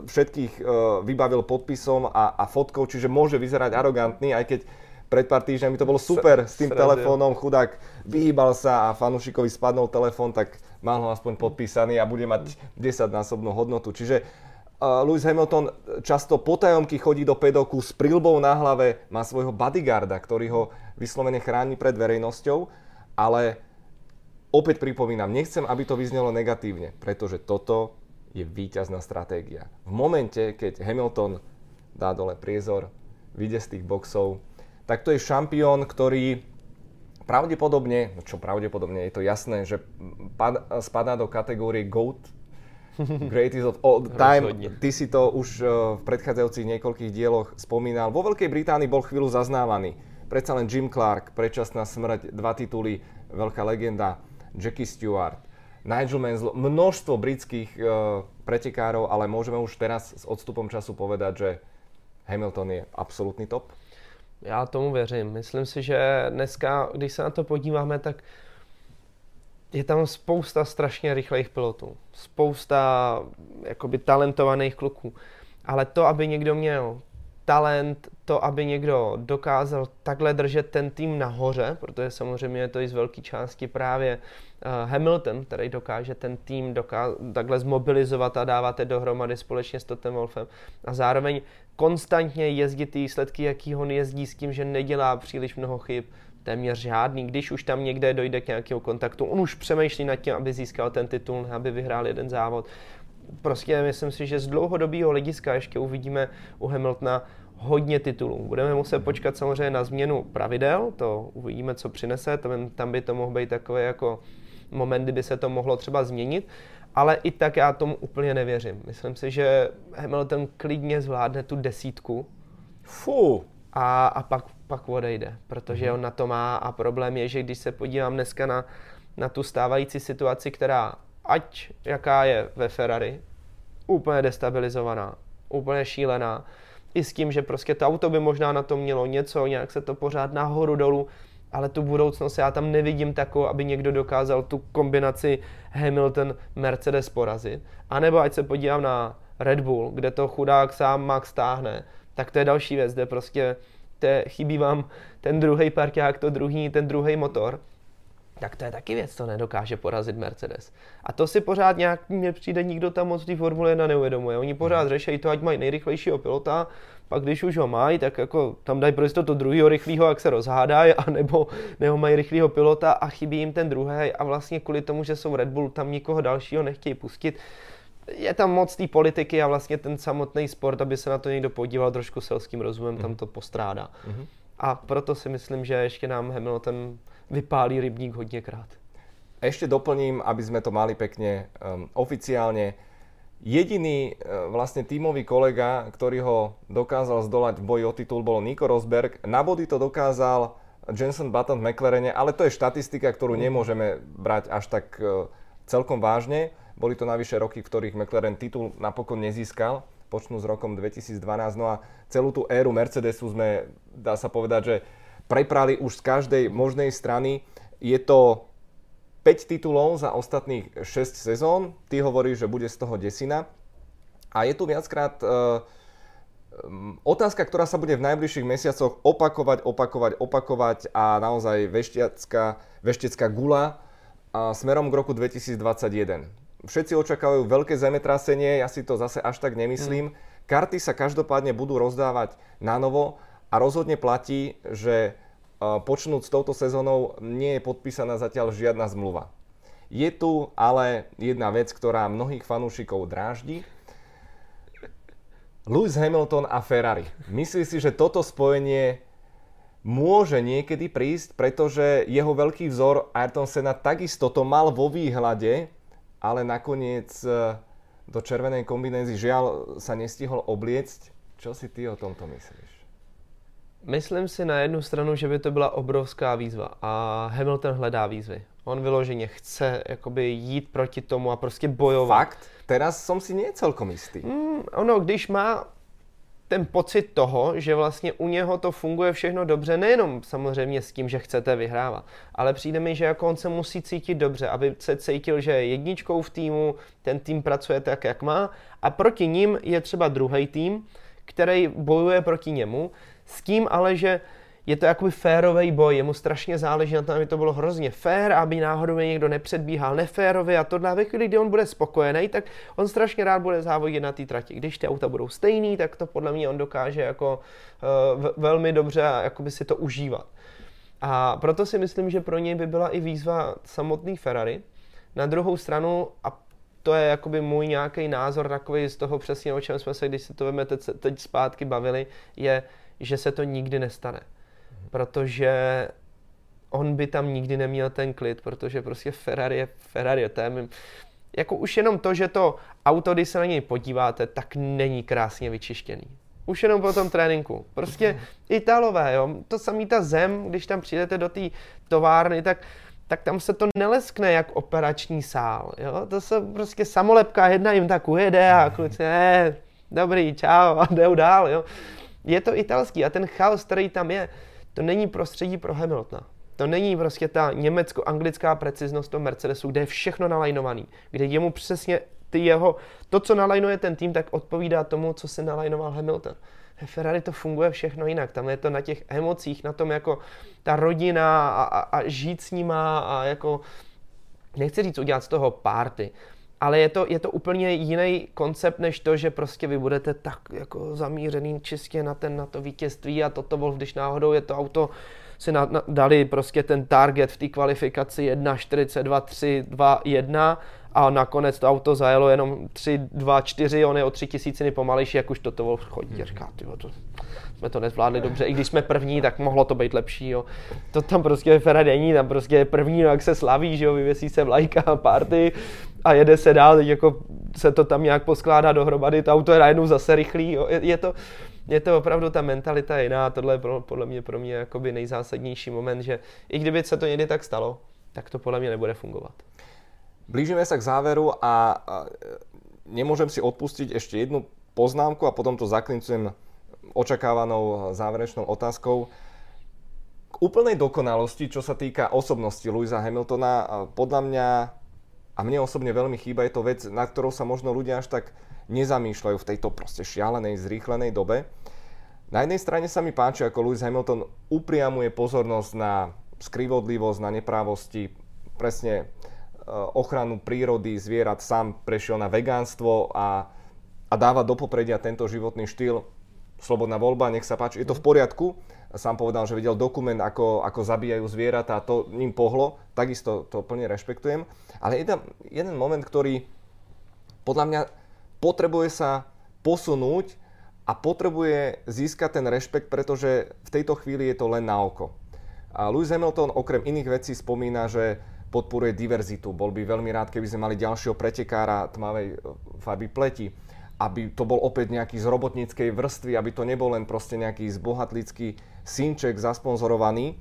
všetkých e, vybavil podpisom a, a fotkou, čiže môže vyzerať arogantný, aj keď pred pár týždňami to bolo super s tým telefónom, chudák vyhýbal sa a fanúšikovi spadnul telefón, tak mal ho aspoň podpísaný a bude mať 10-násobnú hodnotu. Čiže Lewis Hamilton často potajomky chodí do pedoku s prilbou na hlave, má svojho bodyguarda, ktorý ho vyslovene chráni pred verejnosťou, ale opäť pripomínam, nechcem, aby to vyznelo negatívne, pretože toto je víťazná stratégia. V momente, keď Hamilton dá dole priezor, vyjde z tých boxov, tak to je šampión, ktorý pravdepodobne, no čo pravdepodobne, je to jasné, že pad, spadá do kategórie GOAT, Greatest of all time. Ty si to už eh, v predchádzajúcich niekoľkých dieloch spomínal. Vo Veľkej Británii bol chvíľu zaznávaný. Predsa len Jim Clark, predčasná smrť, dva tituly, veľká legenda. Jackie Stewart, Nigel Mansell, množstvo britských uh, pretekárov, ale môžeme už teraz s odstupom času povedať, že Hamilton je absolútny top? Já tomu věřím. Myslím si, že dneska, když se na to podíváme, tak je tam spousta strašně rychlých pilotů. Spousta jakoby talentovaných kluků. Ale to, aby někdo měl talent, to, aby někdo dokázal takhle držet ten tým nahoře, protože samozřejmě je to i z velké části právě uh, Hamilton, který dokáže ten tým doká- takhle zmobilizovat a dávat je dohromady společně s Totem Wolfem. A zároveň konstantně jezdit ty výsledky, jaký on jezdí s tím, že nedělá příliš mnoho chyb, téměř žádný. Když už tam někde dojde k nějakému kontaktu, on už přemýšlí nad tím, aby získal ten titul, aby vyhrál jeden závod prostě myslím si, že z dlouhodobého hlediska ještě uvidíme u Hamiltona hodně titulů. Budeme muset počkat samozřejmě na změnu pravidel, to uvidíme, co přinese, tam, by to mohl být takový jako moment, kdyby se to mohlo třeba změnit, ale i tak já tomu úplně nevěřím. Myslím si, že Hamilton klidně zvládne tu desítku. Fu. A, a pak, pak odejde, protože on na to má a problém je, že když se podívám dneska na, na tu stávající situaci, která ať jaká je ve Ferrari, úplně destabilizovaná, úplně šílená. I s tím, že prostě to auto by možná na to mělo něco, nějak se to pořád nahoru dolů, ale tu budoucnost já tam nevidím takovou, aby někdo dokázal tu kombinaci Hamilton-Mercedes porazit. A nebo ať se podívám na Red Bull, kde to chudák sám Max stáhne, tak to je další věc, kde prostě te, chybí vám ten druhý parťák, to druhý, ten druhý motor tak to je taky věc, co nedokáže porazit Mercedes. A to si pořád nějak, mně přijde, nikdo tam moc té Formule 1 neuvědomuje. Oni pořád mhm. řeší to, ať mají nejrychlejšího pilota, pak když už ho mají, tak jako tam dají prostě to druhého rychlého, jak se rozhádají, anebo nebo mají rychlého pilota a chybí jim ten druhý a vlastně kvůli tomu, že jsou Red Bull, tam nikoho dalšího nechtějí pustit. Je tam moc té politiky a vlastně ten samotný sport, aby se na to někdo podíval trošku selským rozumem, mm. tam mhm. to postrádá. Mm. A proto si myslím, že ještě nám Hamilton vypálí rybník hodněkrát. Ešte doplním, aby sme to mali pekne um, oficiálne. Jediný uh, vlastne tímový kolega, ktorý ho dokázal zdolať v boji o titul, bol Nico Rosberg. Na body to dokázal Jenson Button v McLarene, ale to je štatistika, ktorú nemôžeme brať až tak uh, celkom vážne. Boli to navyše roky, v ktorých McLaren titul napokon nezískal, počnú s rokom 2012. No a celú tú éru Mercedesu sme, dá sa povedať, že preprali už z každej možnej strany. Je to 5 titulov za ostatných 6 sezón. Ty hovoríš, že bude z toho desina. A je tu viackrát uh, otázka, ktorá sa bude v najbližších mesiacoch opakovať, opakovať, opakovať a naozaj veštiacká, veštecká gula a smerom k roku 2021. Všetci očakávajú veľké zemetrasenie, ja si to zase až tak nemyslím. Mm. Karty sa každopádne budú rozdávať na novo a rozhodne platí, že počnúť s touto sezónou nie je podpísaná zatiaľ žiadna zmluva. Je tu ale jedna vec, ktorá mnohých fanúšikov dráždi. Lewis Hamilton a Ferrari. Myslí si, že toto spojenie môže niekedy prísť, pretože jeho veľký vzor Ayrton Senna takisto to mal vo výhľade, ale nakoniec e, do červenej kombinézy žiaľ sa nestihol obliecť. Čo si ty o tomto myslíš? Myslím si na jednu stranu, že by to byla obrovská výzva a Hamilton hledá výzvy. On vyloženě chce jakoby jít proti tomu a prostě bojovat. Fakt? Teraz som si nie celkom istý. Mm, ono, když má ten pocit toho, že vlastně u něho to funguje všechno dobře, nejenom samozřejmě s tím, že chcete vyhrávat, ale přijde mi, že jako on se musí cítit dobře, aby se cítil, že je jedničkou v týmu, ten tým pracuje tak, jak má. A proti ním je třeba druhý tým, který bojuje proti němu, s tím ale, že je to jakoby férový boj, jemu strašně záleží na tom, aby to bylo hrozně fér, aby náhodou někdo nepředbíhal neférově a tohle. A ve chvíli, kdy on bude spokojený, tak on strašně rád bude závodit na té trati. Když ty auta budou stejný, tak to podle mě on dokáže jako uh, velmi dobře jakoby si to užívat. A proto si myslím, že pro něj by byla i výzva samotný Ferrari. Na druhou stranu, a to je jakoby můj nějaký názor takový z toho přesně, o čem jsme se, když se to vemete teď zpátky bavili, je, že se to nikdy nestane. Protože on by tam nikdy neměl ten klid, protože prostě Ferrari je Ferrari, to je mým, jako už jenom to, že to auto, když se na něj podíváte, tak není krásně vyčištěný. Už jenom po tom tréninku. Prostě Italové, jo, to samý ta zem, když tam přijdete do té továrny, tak tak tam se to neleskne jak operační sál. Jo? To se prostě samolepka jedna jim tak ujede a kluci, ne, dobrý, čau a jdou dál. Jo? Je to italský a ten chaos, který tam je, to není prostředí pro Hamiltona. To není prostě ta německo-anglická preciznost toho Mercedesu, kde je všechno nalajnovaný, kde jemu přesně ty jeho, to, co nalajnuje ten tým, tak odpovídá tomu, co se nalajnoval Hamilton. Ferrari to funguje všechno jinak. Tam je to na těch emocích, na tom jako ta rodina a, a, a žít s nima a jako, nechci říct udělat z toho party, ale je to, je to úplně jiný koncept, než to, že prostě vy budete tak jako zamířený čistě na, ten, na to vítězství a toto Wolf, když náhodou je to auto, si na, na, dali prostě ten target v té kvalifikaci 1, 42, 3, 2, 1 a nakonec to auto zajelo jenom 3, 2, 4, on je o 3 tisíciny pomalejší, jak už toto Wolf chodí. A říká, tyjo, to, jsme to nezvládli dobře, i když jsme první, tak mohlo to být lepší, jo. To tam prostě Ferrari není, tam prostě je první, no, jak se slaví, že jo, vyvěsí se vlajka a party a jede se dál, jako se to tam nějak poskládá dohromady, to auto je najednou zase rychlý, jo. Je, je, to, je to opravdu ta mentalita jiná, tohle je pro, podle mě pro mě jakoby nejzásadnější moment, že i kdyby se to někdy tak stalo, tak to podle mě nebude fungovat. Blížime sa k záveru a, a nemôžem si odpustiť ešte jednu poznámku a potom to zaklincujem očakávanou záverečnou otázkou. K úplnej dokonalosti, čo sa týka osobnosti Louisa Hamiltona, podľa mňa a mne osobne veľmi chýba, je to vec, na ktorou sa možno ľudia až tak nezamýšľajú v tejto proste šialenej, zrýchlenej dobe. Na jednej strane sa mi páči, ako Lewis Hamilton upriamuje pozornosť na skrivodlivosť, na neprávosti presne ochranu prírody, zvierat, sám prešiel na vegánstvo a, a dáva do popredia tento životný štýl. Slobodná voľba, nech sa páči, je to v poriadku. Sám povedal, že videl dokument, ako, ako zabíjajú zvieratá, to ním pohlo, takisto to plne rešpektujem. Ale jeden, jeden moment, ktorý podľa mňa potrebuje sa posunúť a potrebuje získať ten rešpekt, pretože v tejto chvíli je to len na oko. A Lewis Hamilton okrem iných vecí spomína, že podporuje diverzitu. Bol by veľmi rád, keby sme mali ďalšieho pretekára tmavej e, farby pleti. Aby to bol opäť nejaký z robotníckej vrstvy, aby to nebol len proste nejaký zbohatlický synček zasponzorovaný.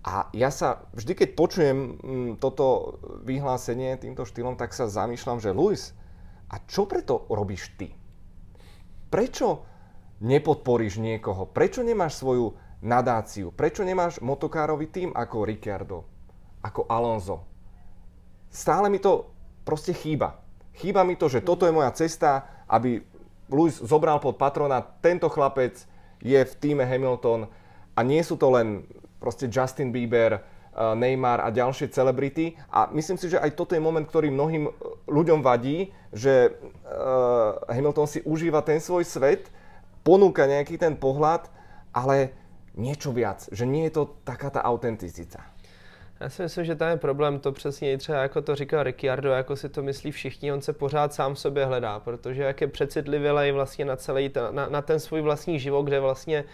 A ja sa vždy, keď počujem mm, toto vyhlásenie týmto štýlom, tak sa zamýšľam, že Luis, a čo preto robíš ty? Prečo nepodporíš niekoho? Prečo nemáš svoju nadáciu? Prečo nemáš motokárový tým ako Ricciardo, ako Alonso? Stále mi to proste chýba. Chýba mi to, že toto je moja cesta, aby Lewis zobral pod patrona, tento chlapec je v týme Hamilton a nie sú to len proste Justin Bieber, eh, Neymar a ďalšie celebrity. A myslím si, že aj toto je moment, ktorý mnohým ľuďom vadí, že uh, Hamilton si užíva ten svoj svet, ponúka nejaký ten pohľad, ale niečo viac, že nie je to taká ta autenticita. Já si myslím, že tam je problém to přesně třeba jako to říkal Ricciardo, jako si to myslí všichni, on se pořád sám sobě hledá, protože jak je přecitlivělej vlastně na celý, ten, na, na ten svůj vlastní život, kde vlastně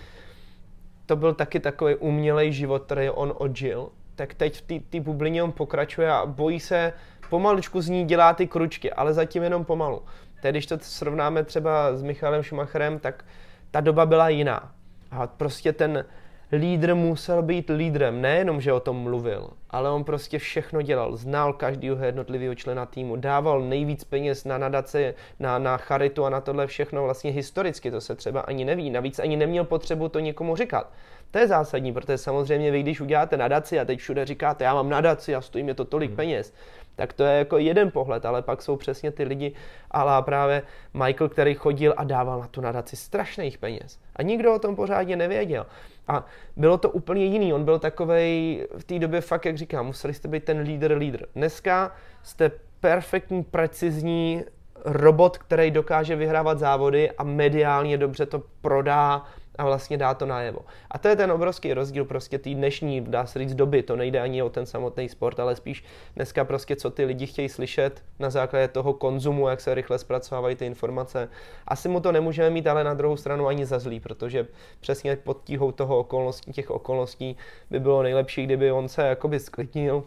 to byl taky takový umělej život, který on odžil, tak teď v té bublině on pokračuje a bojí se, pomaličku z ní dělá ty kručky, ale zatím jenom pomalu. Teď, když to srovnáme třeba s Michalem Schumacherem, tak ta doba byla jiná. A prostě ten lídr musel být lídrem, nejenom, že o tom mluvil, ale on prostě všechno dělal. Znal každého jednotlivého člena týmu, dával nejvíc peněz na nadace, na, na charitu a na tohle všechno vlastně historicky, to se třeba ani neví. Navíc ani neměl potřebu to někomu říkat. To je zásadní, protože samozřejmě vy, když uděláte nadaci a teď všude říkáte, já mám nadaci a stojí mě to tolik hmm. peněz, tak to je jako jeden pohled, ale pak jsou přesně ty lidi, ale právě Michael, který chodil a dával na tu nadaci strašných peněz. A nikdo o tom pořádně nevěděl. A bylo to úplně jiný. On byl takovej v té době fakt, jak říkám, museli jste být ten lídr, lídr. Dneska jste perfektní, precizní robot, který dokáže vyhrávat závody a mediálně dobře to prodá a vlastně dá to najevo. A to je ten obrovský rozdíl prostě té dnešní, dá se říct, doby. To nejde ani o ten samotný sport, ale spíš dneska prostě, co ty lidi chtějí slyšet na základě toho konzumu, jak se rychle zpracovávají ty informace. Asi mu to nemůžeme mít, ale na druhou stranu ani za zlý, protože přesně pod tíhou toho okolností, těch okolností by bylo nejlepší, kdyby on se jakoby sklidnil,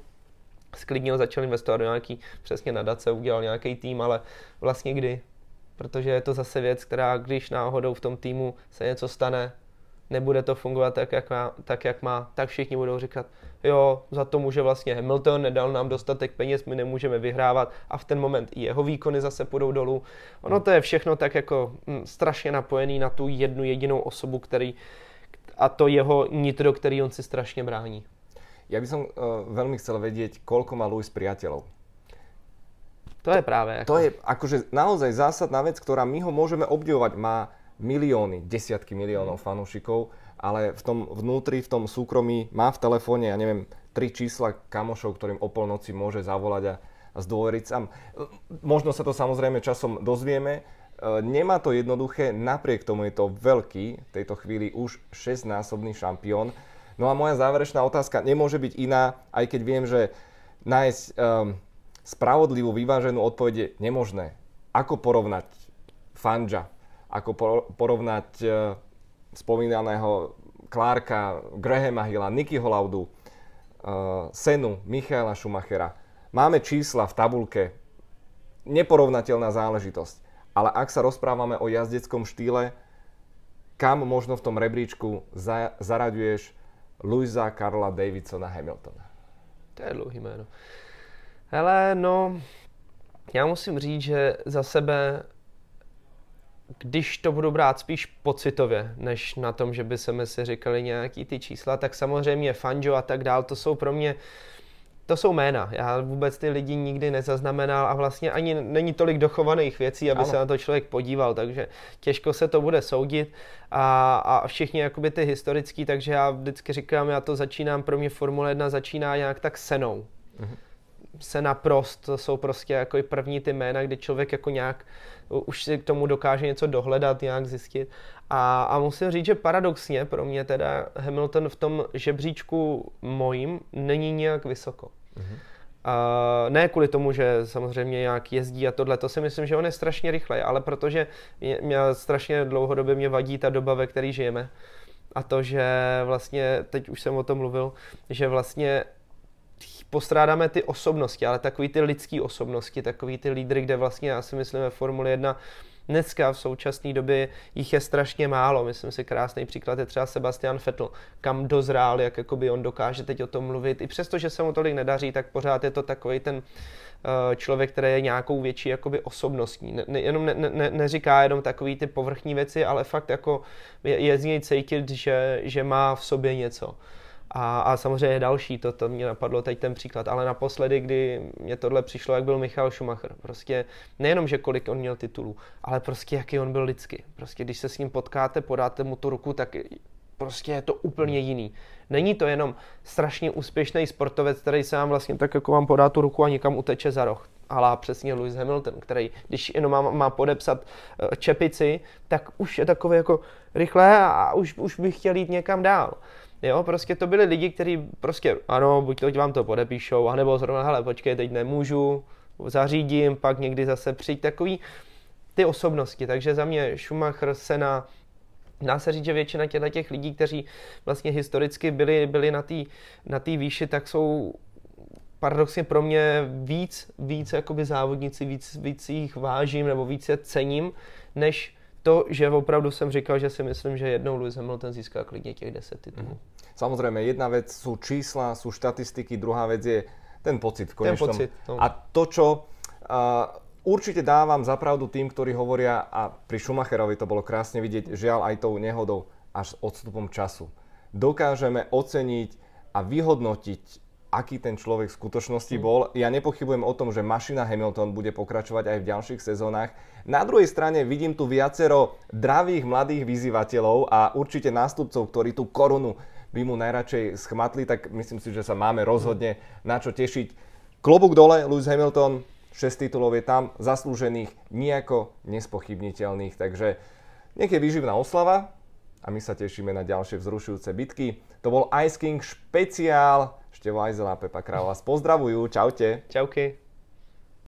sklidnil, začal investovat do nějaký přesně nadace, udělal nějaký tým, ale vlastně kdy protože je to zase věc, která když náhodou v tom týmu se něco stane, nebude to fungovat tak, jak má, tak, jak má, tak všichni budou říkat, jo, za to může vlastně Hamilton, nedal nám dostatek peněz, my nemůžeme vyhrávat a v ten moment i jeho výkony zase půjdou dolů. Ono to je všechno tak jako hm, strašně napojený na tu jednu jedinou osobu, který, a to jeho nitro, který on si strašně brání. Já bych uh, velmi chcel vědět, koľko má Louis priateľov. To je práve. Ako... To je akože naozaj zásadná vec, ktorá my ho môžeme obdivovať. Má milióny, desiatky miliónov mm. fanúšikov, ale v tom vnútri, v tom súkromí má v telefóne, ja neviem, tri čísla kamošov, ktorým o polnoci môže zavolať a, a zdôveriť sa. Možno sa to samozrejme časom dozvieme. E, nemá to jednoduché, napriek tomu je to veľký, v tejto chvíli už 6-násobný šampión. No a moja záverečná otázka nemôže byť iná, aj keď viem, že nájsť um, spravodlivú, vyváženú odpoveď je nemožné. Ako porovnať Fanja, ako porovnať uh, spomínaného Clarka, Grahama Hilla, Nicky Holaudu, uh, Senu, Michaela Schumachera. Máme čísla v tabulke, neporovnateľná záležitosť. Ale ak sa rozprávame o jazdeckom štýle, kam možno v tom rebríčku za, zaraďuješ Louisa Karla Davidsona Hamiltona? To je dlouhý jméno. Hele, no, já musím říct, že za sebe, když to budu brát spíš pocitově, než na tom, že by se mi si říkali nějaký ty čísla, tak samozřejmě Fanjo a tak dál, to jsou pro mě to jsou jména. Já vůbec ty lidi nikdy nezaznamenal a vlastně ani není tolik dochovaných věcí, aby ano. se na to člověk podíval, takže těžko se to bude soudit a, a všichni jakoby ty historický, takže já vždycky říkám, já to začínám, pro mě Formule 1 začíná nějak tak senou. Mhm se naprost, jsou prostě jako i první ty jména, kdy člověk jako nějak už si k tomu dokáže něco dohledat, nějak zjistit. A, a musím říct, že paradoxně pro mě teda Hamilton v tom žebříčku mojím není nějak vysoko. Mm-hmm. A ne kvůli tomu, že samozřejmě nějak jezdí a tohle, to si myslím, že on je strašně rychlej, ale protože mě, mě strašně dlouhodobě mě vadí ta doba, ve které žijeme. A to, že vlastně, teď už jsem o tom mluvil, že vlastně postrádáme ty osobnosti, ale takový ty lidský osobnosti, takový ty lídry, kde vlastně já si myslím ve Formuli 1 dneska v současné době jich je strašně málo. Myslím si, krásný příklad je třeba Sebastian Vettel, kam dozrál, jak jakoby on dokáže teď o tom mluvit. I přesto, že se mu tolik nedaří, tak pořád je to takový ten eh, člověk, který je nějakou větší jakoby osobnostní. Ne, ne, jenom ne, ne, neříká jenom takový ty povrchní věci, ale fakt jako je, je z něj cítit, že, že má v sobě něco. A, a samozřejmě další, to, to mě napadlo teď ten příklad, ale naposledy, kdy mě tohle přišlo, jak byl Michal Schumacher. Prostě nejenom, že kolik on měl titulů, ale prostě jaký on byl lidsky. Prostě když se s ním potkáte, podáte mu tu ruku, tak prostě je to úplně jiný. Není to jenom strašně úspěšný sportovec, který se vám vlastně tak jako vám podá tu ruku a někam uteče za roh. Ale přesně Lewis Hamilton, který, když jenom má, má podepsat eh, čepici, tak už je takový jako rychle a už, už bych chtěl jít někam dál. Jo, prostě to byli lidi, kteří prostě, ano, buď to vám to podepíšou, anebo zrovna, hele, počkej, teď nemůžu, zařídím, pak někdy zase přijď takový ty osobnosti. Takže za mě Schumacher, Sena, dá se říct, že většina těchto těch lidí, kteří vlastně historicky byli, byli na té na tý výši, tak jsou paradoxně pro mě víc, víc jakoby závodníci, víc, víc jich vážím nebo víc je cením, než to, že opravdu jsem říkal, že si myslím, že jednou Lewis Hamilton získá klidně těch 10 titulů. Mm. Samozrejme, jedna vec sú čísla, sú štatistiky, druhá vec je ten pocit v konečnom. Ten pocit, no. A to, čo uh, určite dávam zapravdu tým, ktorí hovoria, a pri Schumacherovi to bolo krásne vidieť, žiaľ aj tou nehodou, až s odstupom času. Dokážeme oceniť a vyhodnotiť aký ten človek v skutočnosti mm. bol. Ja nepochybujem o tom, že mašina Hamilton bude pokračovať aj v ďalších sezónach. Na druhej strane vidím tu viacero dravých mladých vyzývateľov a určite nástupcov, ktorí tú korunu by mu najradšej schmatli, tak myslím si, že sa máme rozhodne na čo tešiť. Klobúk dole, Lewis Hamilton, 6 titulov je tam, zaslúžených, nejako nespochybniteľných, takže nech je výživná oslava a my sa tešíme na ďalšie vzrušujúce bitky. To bol Ice King špeciál Števo Ajzela, Pepa Král vás pozdravujú. Čaute. Čauky.